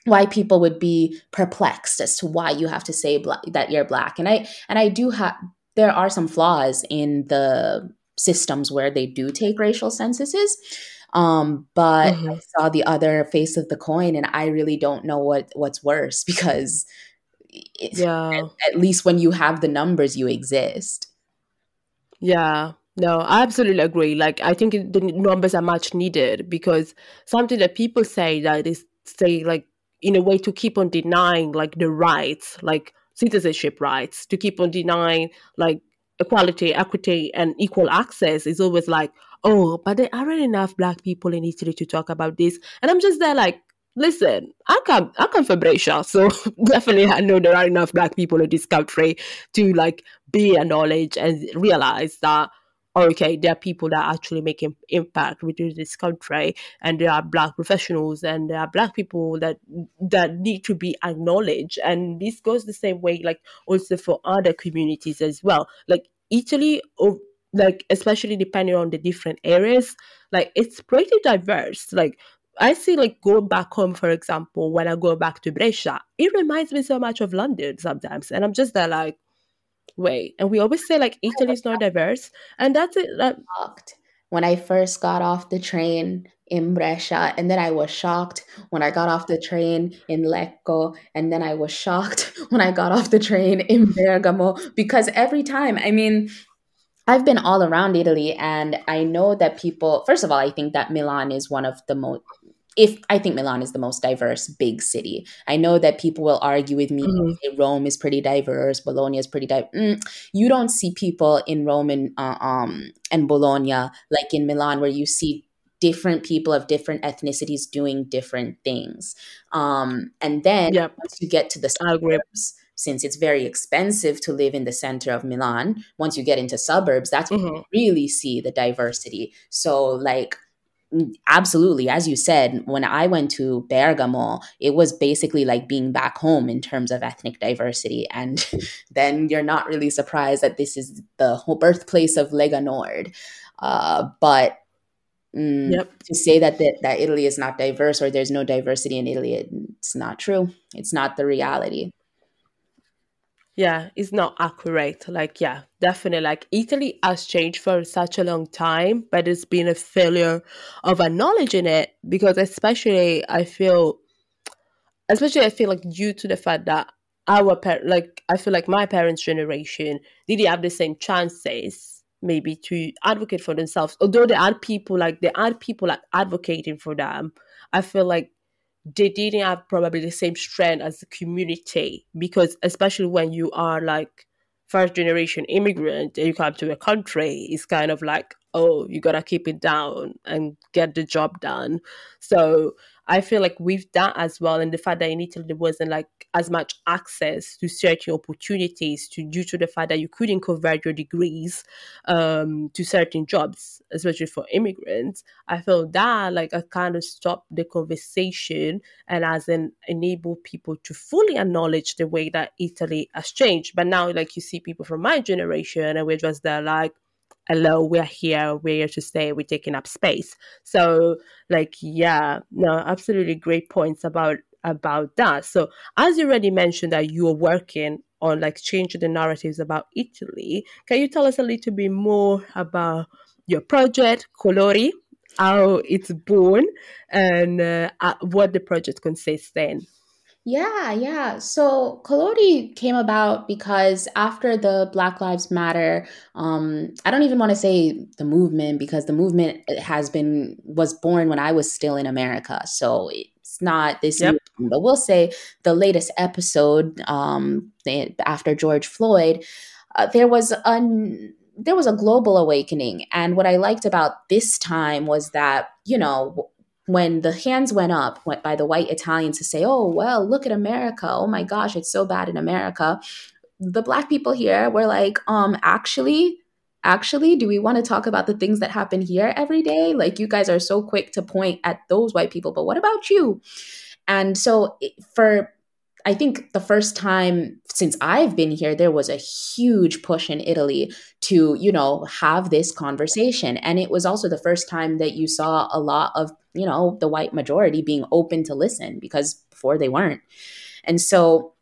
why people would be perplexed as to why you have to say black, that you're black. And i and i do have there are some flaws in the systems where they do take racial censuses. Um, but mm-hmm. i saw the other face of the coin and i really don't know what what's worse because yeah. at, at least when you have the numbers you exist yeah, no, I absolutely agree. Like, I think the numbers are much needed because something that people say that is say like in a way to keep on denying like the rights, like citizenship rights, to keep on denying like equality, equity, and equal access is always like, oh, but there aren't enough black people in Italy to talk about this, and I'm just there like, listen, I come I come from Brescia, so definitely I know there are enough black people in this country to like be acknowledged and realize that okay, there are people that actually making impact within this country, and there are black professionals, and there are black people that that need to be acknowledged. And this goes the same way, like also for other communities as well. Like Italy, or like especially depending on the different areas, like it's pretty diverse. Like I see like going back home, for example, when I go back to Brescia, it reminds me so much of London sometimes. And I'm just there like, wait. And we always say like Italy is not diverse. And that's it. Shocked when I first got off the train in Brescia. And then I was shocked when I got off the train in Lecco. And then I was shocked when I got off the train in Bergamo. Because every time, I mean, I've been all around Italy and I know that people, first of all, I think that Milan is one of the most if I think Milan is the most diverse big city. I know that people will argue with me. Mm-hmm. Rome is pretty diverse. Bologna is pretty diverse. Mm, you don't see people in Rome and uh, um and Bologna like in Milan, where you see different people of different ethnicities doing different things. Um, and then yep. once you get to the suburbs, since it's very expensive to live in the center of Milan, once you get into suburbs, that's mm-hmm. when you really see the diversity. So like absolutely. As you said when i went to bergamo it was basically like being back home in terms of ethnic diversity. And then you're not really surprised that this is the whole birthplace of lega nord. Uh, but mm, yep. to say that, that that italy is not diverse or there's no diversity in italy it's not true. It's not the reality yeah, it's not accurate. Like, yeah, definitely. Like, Italy has changed for such a long time, but it's been a failure of acknowledging it because, especially, I feel, especially, I feel like due to the fact that our par- like, I feel like my parents' generation didn't have the same chances maybe to advocate for themselves although there are people like there are people like advocating for them i feel like they didn't have probably the same strength as the community because especially when you are like first generation immigrant and you come to a country it's kind of like oh you gotta keep it down and get the job done. So I feel like with that as well, and the fact that in Italy there wasn't like as much access to certain opportunities to due to the fact that you couldn't convert your degrees um, to certain jobs, especially for immigrants. I felt that like I kind of stopped the conversation and as an enable people to fully acknowledge the way that Italy has changed. But now, like you see people from my generation, and we're just there like hello, we're here, we're here to stay, we're taking up space. So like yeah, no, absolutely great points about about that. So as you already mentioned that you're working on like changing the narratives about Italy, can you tell us a little bit more about your project, Colory, how it's born, and uh, what the project consists in? Yeah, yeah. So Colory came about because after the Black Lives Matter, um, I don't even want to say the movement because the movement has been was born when I was still in America. So it's not this yep. new, but we'll say the latest episode um, after George Floyd, uh, there was a there was a global awakening, and what I liked about this time was that you know when the hands went up went by the white Italians to say, oh, well, look at America. Oh my gosh, it's so bad in America. The black people here were like, um, actually, actually, do we want to talk about the things that happen here every day? Like, you guys are so quick to point at those white people, but what about you? And so, for I think the first time since I've been here, there was a huge push in Italy to, you know, have this conversation. And it was also the first time that you saw a lot of, you know, the white majority being open to listen because before they weren't. And so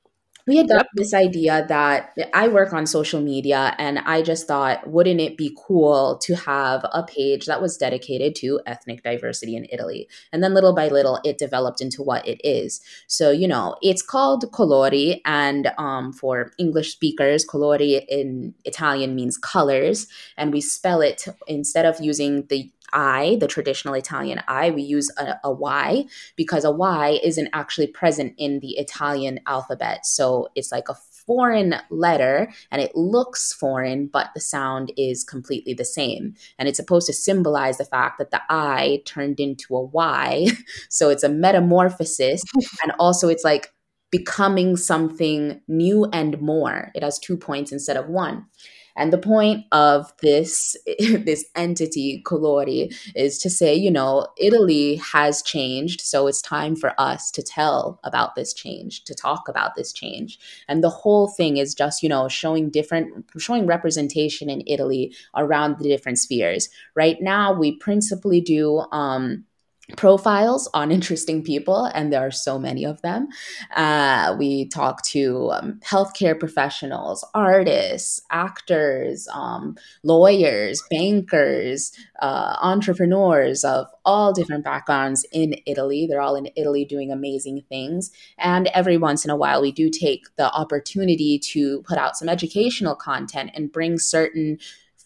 we had got this idea that I work on social media, and I just thought, wouldn't it be cool to have a page that was dedicated to ethnic diversity in Italy? And then little by little, it developed into what it is. So, you know, it's called Colory, and um, for English speakers, Colori in Italian means colors, and we spell it instead of using the I, the traditional Italian I, we use a, a Y because a Y isn't actually present in the Italian alphabet. So it's like a foreign letter and it looks foreign, but the sound is completely the same. And it's supposed to symbolize the fact that the I turned into a Y. So it's a metamorphosis. and also, it's like becoming something new and more. It has two points instead of one. And the point of this this entity, Colory, is to say, you know, Italy has changed, so it's time for us to tell about this change, to talk about this change. And the whole thing is just, you know, showing different showing representation in Italy around the different spheres. Right now, we principally do um profiles on interesting people, and there are so many of them. Uh, we talk to um, healthcare professionals, artists, actors, um, lawyers, bankers, uh, entrepreneurs of all different backgrounds in Italy. They're all in Italy doing amazing things. And every once in a while, we do take the opportunity to put out some educational content and bring certain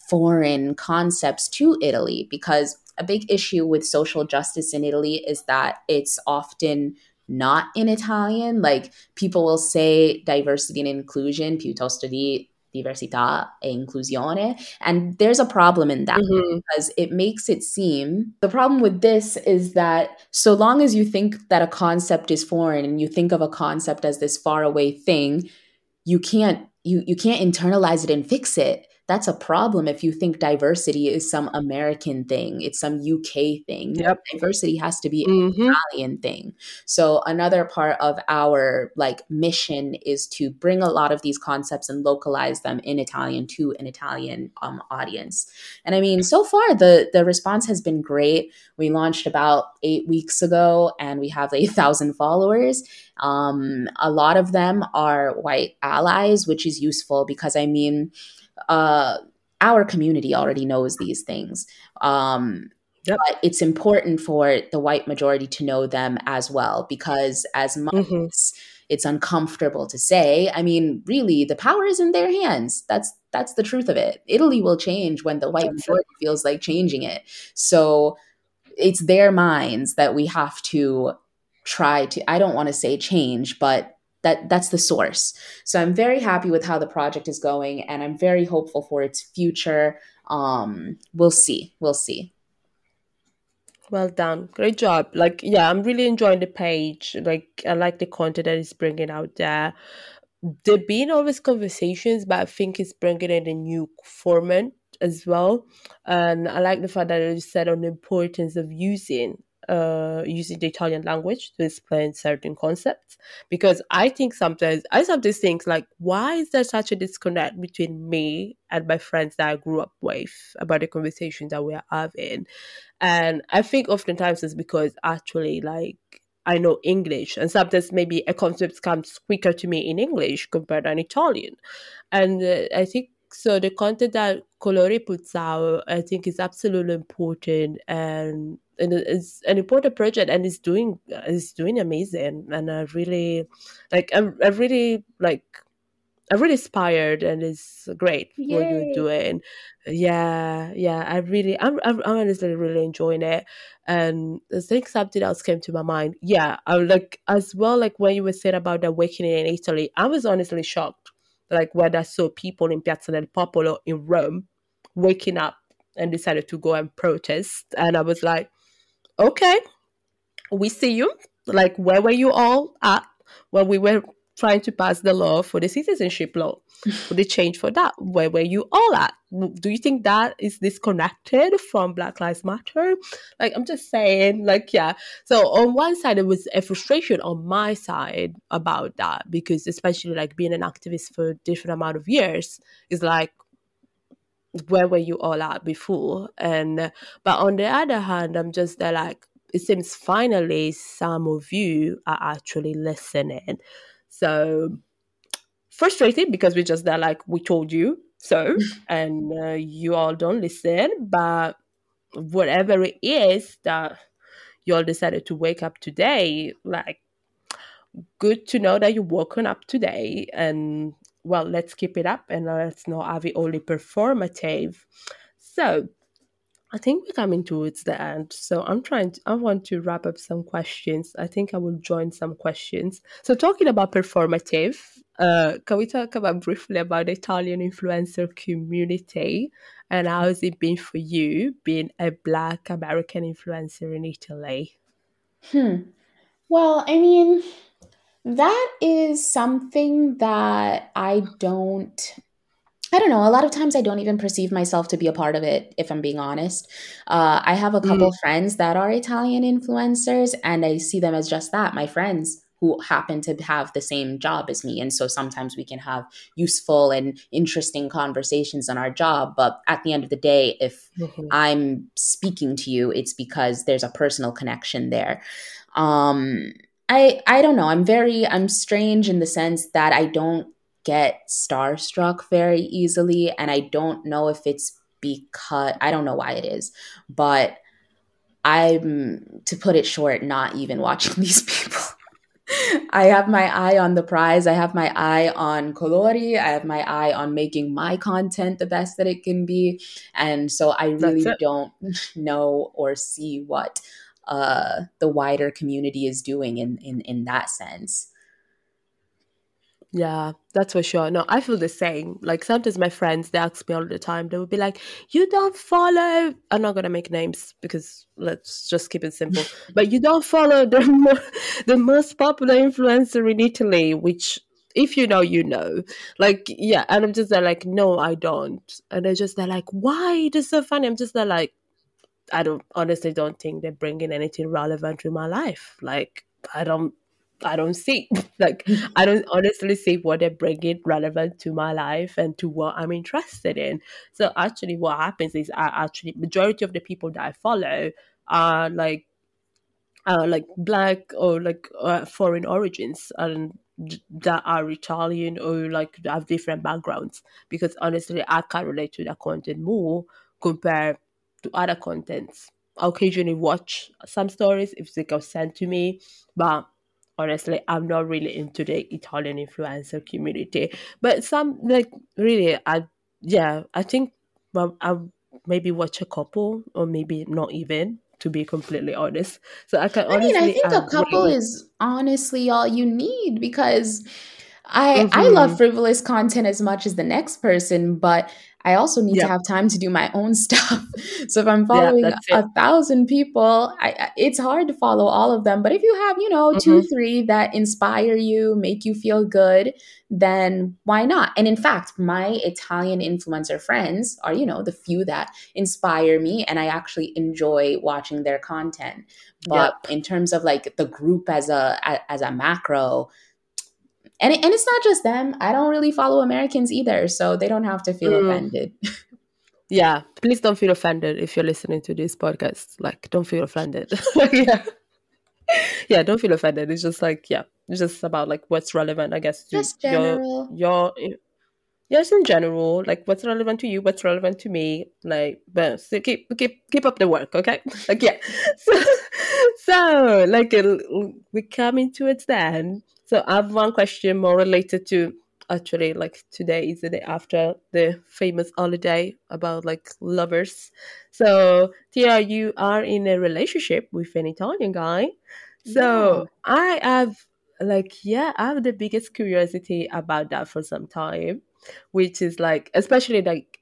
foreign concepts to Italy because a big issue with social justice in Italy is that it's often not in Italian. Like people will say diversity and inclusion piuttosto di diversità e inclusione. And there's a problem in that mm-hmm. because it makes it seem the problem with this is that so long as you think that a concept is foreign and you think of a concept as this far away thing, you can't you you can't internalize it and fix it that's a problem if you think diversity is some American thing, it's some UK thing. Yep. Diversity has to be an mm-hmm. Italian thing. So another part of our like mission is to bring a lot of these concepts and localize them in Italian to an Italian um, audience. And I mean, so far the the response has been great. We launched about eight weeks ago, and we have a thousand followers. Um, a lot of them are white allies, which is useful because I mean uh, our community already knows these things. Um, Yep. But it's important for the white majority to know them as well, because as much mm-hmm. as it's uncomfortable to say, I mean, really, the power is in their hands. That's that's the truth of it. Italy will change when the white that's majority it. feels like changing it. So it's their minds that we have to try to I don't want to say change, but that that's the source. So I'm very happy with how the project is going and I'm very hopeful for its future. Um we'll see. We'll see. Well done. Great job. Like, yeah, I'm really enjoying the page. Like, I like the content that it's bringing out there. There have been always conversations, but I think it's bringing in a new format as well. And I like the fact that you said on the importance of using uh, using the Italian language to explain certain concepts. Because I think sometimes, I sometimes think like, why is there such a disconnect between me and my friends that I grew up with about the conversation that we're having? And I think oftentimes it's because actually, like, I know English, and sometimes maybe a concept comes quicker to me in English compared to Italian. And uh, I think so the content that Colory puts out, I think, is absolutely important and and it's an important project and it's doing it's doing amazing and I really like I'm I really like I'm really inspired and it's great Yay. what you're doing. Yeah, yeah, I really, I'm, I'm, honestly really enjoying it. And I think something else came to my mind. Yeah, I like as well, like when you were saying about the awakening in Italy, I was honestly shocked like when I saw people in Piazza del Popolo in Rome waking up and decided to go and protest. And I was like, okay, we see you. Like, where were you all at when we were trying to pass the law for the citizenship law? for the change for that? Where were you all at? Do you think that is disconnected from Black Lives Matter? Like, I'm just saying, like, yeah. So, on one side, it was a frustration on my side about that because, especially like being an activist for a different amount of years, is like, where were you all at before? And, but on the other hand, I'm just there, like, it seems finally some of you are actually listening. So, frustrated because we're just there like we told you so and uh, you all don't listen but whatever it is that you all decided to wake up today like good to know that you're woken up today and well let's keep it up and let's not have it only performative so I think we're coming towards the end. So I'm trying to, I want to wrap up some questions. I think I will join some questions. So talking about performative, uh, can we talk about briefly about the Italian influencer community and how has it been for you being a black American influencer in Italy? Hmm. Well, I mean, that is something that I don't I don't know. A lot of times I don't even perceive myself to be a part of it, if I'm being honest. Uh, I have a couple mm. friends that are Italian influencers, and I see them as just that my friends who happen to have the same job as me. And so sometimes we can have useful and interesting conversations on our job. But at the end of the day, if mm-hmm. I'm speaking to you, it's because there's a personal connection there. Um, I I don't know. I'm very I'm strange in the sense that I don't get starstruck very easily. And I don't know if it's because I don't know why it is, but I'm, to put it short, not even watching these people. I have my eye on the prize. I have my eye on Colory. I have my eye on making my content the best that it can be. And so I really don't know or see what uh, the wider community is doing in, in, in that sense. Yeah, that's for sure. No, I feel the same. Like sometimes my friends they ask me all the time. They would be like, "You don't follow." I'm not gonna make names because let's just keep it simple. but you don't follow the mo- the most popular influencer in Italy, which if you know, you know. Like yeah, and I'm just there like, no, I don't. And they're just they're like, why? This is so funny. I'm just there like, I don't honestly don't think they're bringing anything relevant to my life. Like I don't I don't see. like I don't honestly see what they're bringing relevant to my life and to what I'm interested in. So actually, what happens is, I actually majority of the people that I follow are like, uh, like black or like uh, foreign origins and that are Italian or like have different backgrounds. Because honestly, I can't relate to that content more compared to other contents. I occasionally watch some stories if they get sent to me, but honestly i'm not really into the italian influencer community but some like really i yeah i think well, i maybe watch a couple or maybe not even to be completely honest. So I can I mean, I think a couple is honestly all you need because I mm-hmm. I love mm-hmm. frivolous content as much as the next person, but I also need to have time to do my own stuff. so if I'm following yeah, a thousand people, I, it's hard to follow all of them. But if you have, you know, mm-hmm. two, three that inspire you, make you feel good, then why not? And in fact, my Italian influencer friends are, you know, the few that inspire me and I actually enjoy watching their content. But yep. in terms of like the group as a as a macro, and it, and it's not just them. I don't really follow Americans either, so they don't have to feel mm. offended. yeah, please don't feel offended if you're listening to this podcast. Like, don't feel offended. yeah. yeah, don't feel offended. It's just like, yeah, it's just about like what's relevant, I guess. To just general. Your, your yes, in general, like what's relevant to you, what's relevant to me, like, but so keep keep keep up the work, okay? like, yeah. So, so like, we're coming towards the end. So I have one question more related to actually like today is the day after the famous holiday about like lovers. So Tia, you are in a relationship with an Italian guy. So yeah. I have like yeah, I have the biggest curiosity about that for some time, which is like especially like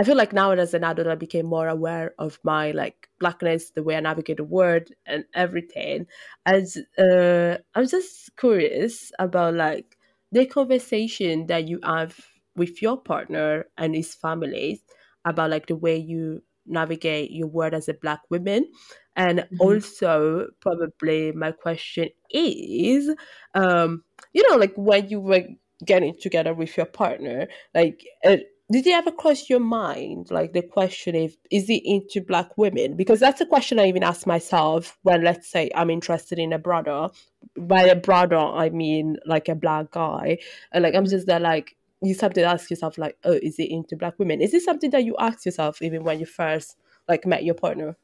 I feel like now as an adult, I became more aware of my like blackness, the way I navigate the world, and everything. As uh, I'm just curious about like the conversation that you have with your partner and his family about like the way you navigate your world as a black woman and mm-hmm. also probably my question is um you know like when you were getting together with your partner like uh, did it ever cross your mind like the question if is he into black women? Because that's a question i even ask myself when let's say i'm interested in a brother. By a brother i mean like a black guy. And like i'm just there like you to ask yourself like oh is he into black women? Is this something that you ask yourself even when you first like met your partner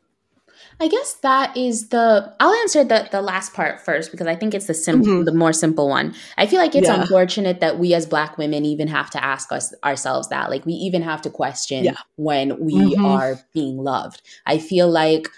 I guess that is the. I'll answer the the last part first because I think it's the simple, mm-hmm. the more simple one. I feel like it's yeah. unfortunate that we as Black women even have to ask us ourselves that. Like we even have to question yeah. when we mm-hmm. are being loved. I feel like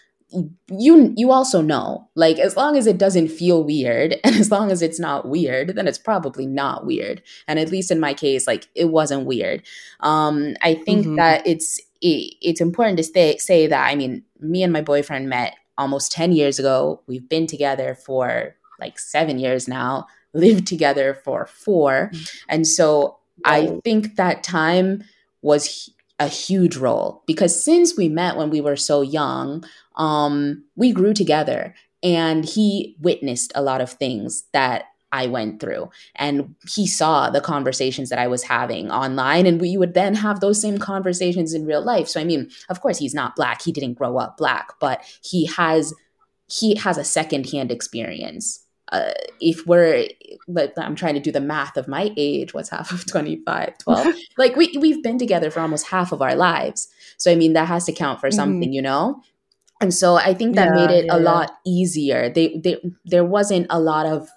you you also know like as long as it doesn't feel weird and as long as it's not weird then it's probably not weird and at least in my case like it wasn't weird um i think mm-hmm. that it's it, it's important to stay, say that I mean, me and my boyfriend met almost 10 years ago. We've been together for like seven years now, lived together for four. And so I think that time was a huge role because since we met when we were so young, um, we grew together and he witnessed a lot of things that I went through. And he saw the conversations that I was having online, and we would then have those same conversations in real life. So, I mean, of course, he's not black; he didn't grow up black, but he has he has a secondhand experience. Uh, if we're like i'm trying to do the math of my age what's half of 25 12 like we, we've been together for almost half of our lives so i mean that has to count for mm-hmm. something mm-hmm. you know and so i think that yeah, made it yeah. a lot easier they, they there wasn't a lot of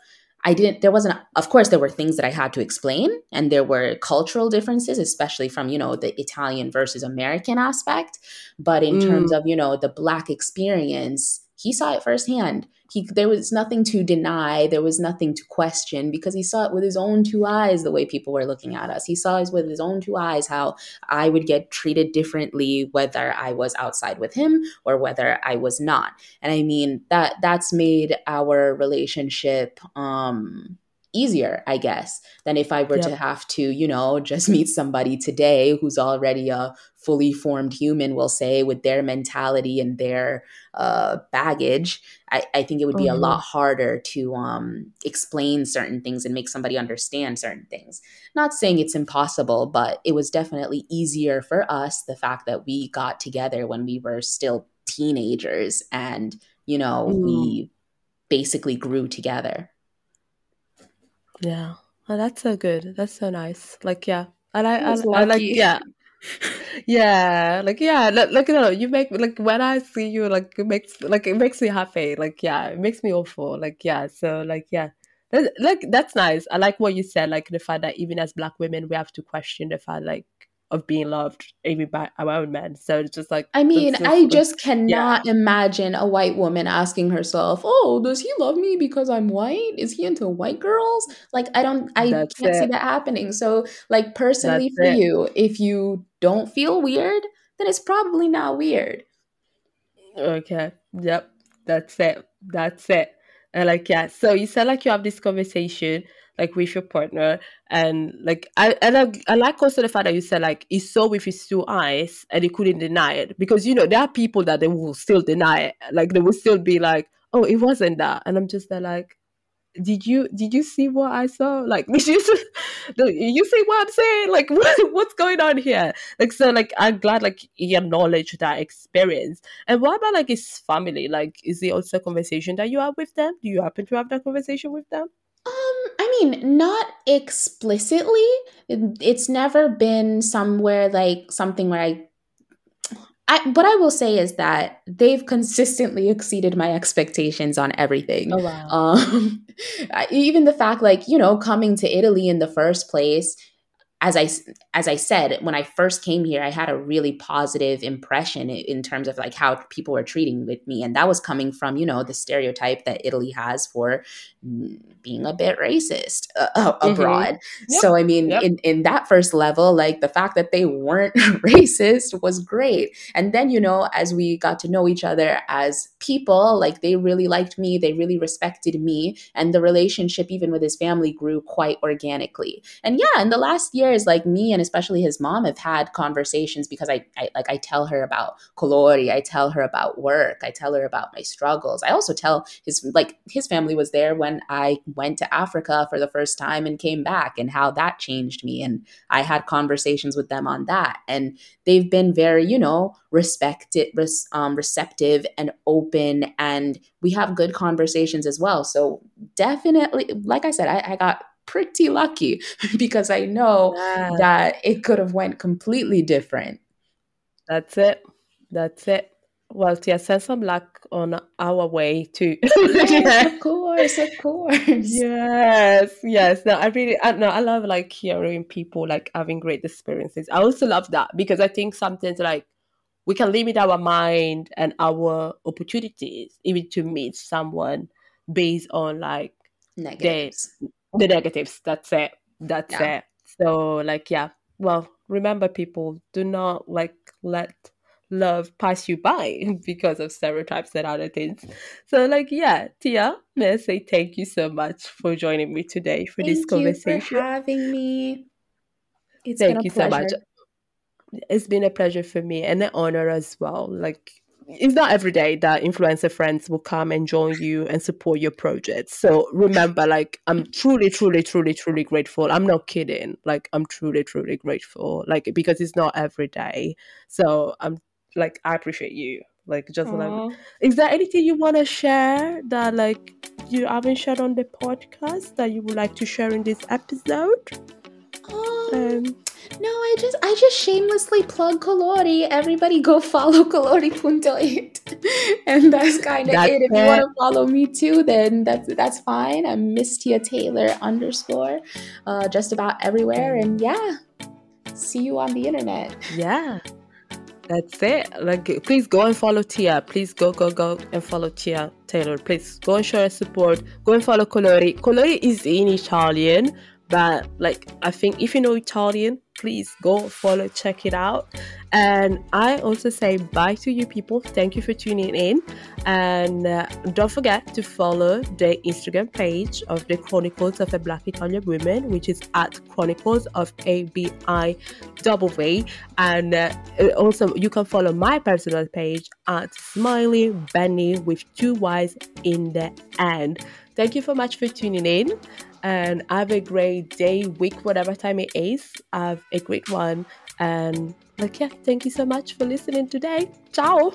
I didn't, there wasn't, of course, there were things that I had to explain, and there were cultural differences, especially from, you know, the Italian versus American aspect. But in mm. terms of, you know, the Black experience, he saw it firsthand. He there was nothing to deny. There was nothing to question because he saw it with his own two eyes the way people were looking at us. He saw it with his own two eyes how i would get treated differently whether i was outside with him or whether i was not. And i mean that that's made our relationship um easier, I guess, than if I were yep. to have to, you know, just meet somebody today who's already a fully formed human, we'll say, with their mentality and their uh, baggage. I, I, think it would be mm-hmm. a lot harder to um, explain certain things and make somebody understand certain things. Not saying it's impossible, but it was definitely easier for us the fact that we got together when we were still teenagers and, you know, mm. we basically grew together. Yeah. Oh, that's so good. That's so nice. Like, yeah. And I, I, I, like, yeah. yeah. Like, yeah. Like, like, you know, you make, like, when I see you, like, it makes, like, it makes me happy. Like, yeah, it makes me awful. Like, yeah. So, like, yeah. Like, that's nice. I like what you said. Like, the fact that even as Black women, we have to question the fact, like, of being loved even by our own men. So it's just like I mean, I just cannot yeah. imagine a white woman asking herself, "Oh, does he love me because I'm white? Is he into white girls?" Like I don't I That's can't it. see that happening. So like personally That's for it. you, if you don't feel weird, then it's probably not weird. Okay. Yep. That's it. That's it. And like yeah, so you said like you have this conversation like with your partner and like I and I, I like also the fact that you said like he saw with his two eyes and he couldn't deny it because you know there are people that they will still deny it like they will still be like oh it wasn't that and I'm just there like did you did you see what I saw? Like did you you see what I'm saying? Like what, what's going on here? Like so like I'm glad like he acknowledged that experience. And what about like his family? Like is it also a conversation that you have with them? Do you happen to have that conversation with them? I mean, not explicitly. It's never been somewhere like something where I I, what I will say is that they've consistently exceeded my expectations on everything. Oh, wow. Um, even the fact, like, you know, coming to Italy in the first place, as I as I said when I first came here, I had a really positive impression in terms of like how people were treating with me, and that was coming from you know the stereotype that Italy has for being a bit racist uh, uh mm-hmm. abroad. Yep. So I mean, yep. in in that first level, like the fact that they weren't racist was great, and then you know as we got to know each other as people, like they really liked me, they really respected me, and the relationship even with his family grew quite organically. And yeah, in the last year years, like me and especially his mom have had conversations because I, I like I tell her about Colory, I tell her about work, I tell her about my struggles. I also tell his like his family was there when I went to Africa for the first time and came back and how that changed me. And I had conversations with them on that. And they've been very, you know, respected, res, um, receptive and open. And we have good conversations as well. So definitely, like I said, I, I got pretty lucky because I know yeah. that it could have went completely different. That's it. That's it. Well, Tia, send some luck on our way too. yes, of course, of course. Yes, yes. No, I really, I, no, I love like hearing people like having great experiences. I also love that because I think sometimes like we can limit our mind and our opportunities even to meet someone based on like negatives the negatives. That's it. That's yeah. it. So like yeah. Well, remember people, do not like let love pass you by because of stereotypes and other things. So like yeah, Tia, may I say thank you so much for joining me today for thank this conversation. for having me. It's thank you pleasure. so much. It's been a pleasure for me and an honor as well. Like it's not every day that influencer friends will come and join you and support your projects. So remember, like, I'm truly, truly, truly, truly grateful. I'm not kidding. Like, I'm truly, truly grateful. Like, because it's not every day. So I'm like, I appreciate you. Like, just like, is there anything you want to share that, like, you haven't shared on the podcast that you would like to share in this episode? Um, um no, I just I just shamelessly plug Colory. Everybody go follow Colory.it. and that's kind of it. If you want to follow me too, then that's that's fine. I'm Miss Tia Taylor underscore uh, just about everywhere. And yeah, see you on the internet. Yeah. That's it. Like, please go and follow Tia. Please go, go, go and follow Tia Taylor. Please go and show her support. Go and follow Colory. Colory is in Italian, but like I think if you know Italian, please go follow, check it out. And I also say bye to you people. Thank you for tuning in. And uh, don't forget to follow the Instagram page of the Chronicles of a Black Italian Woman, which is at Chronicles of ABI And uh, also, you can follow my personal page at Smiley Benny with two Y's in the end. Thank you so much for tuning in and have a great day, week, whatever time it is. Have a great one. And like, yeah, thank you so much for listening today. Ciao.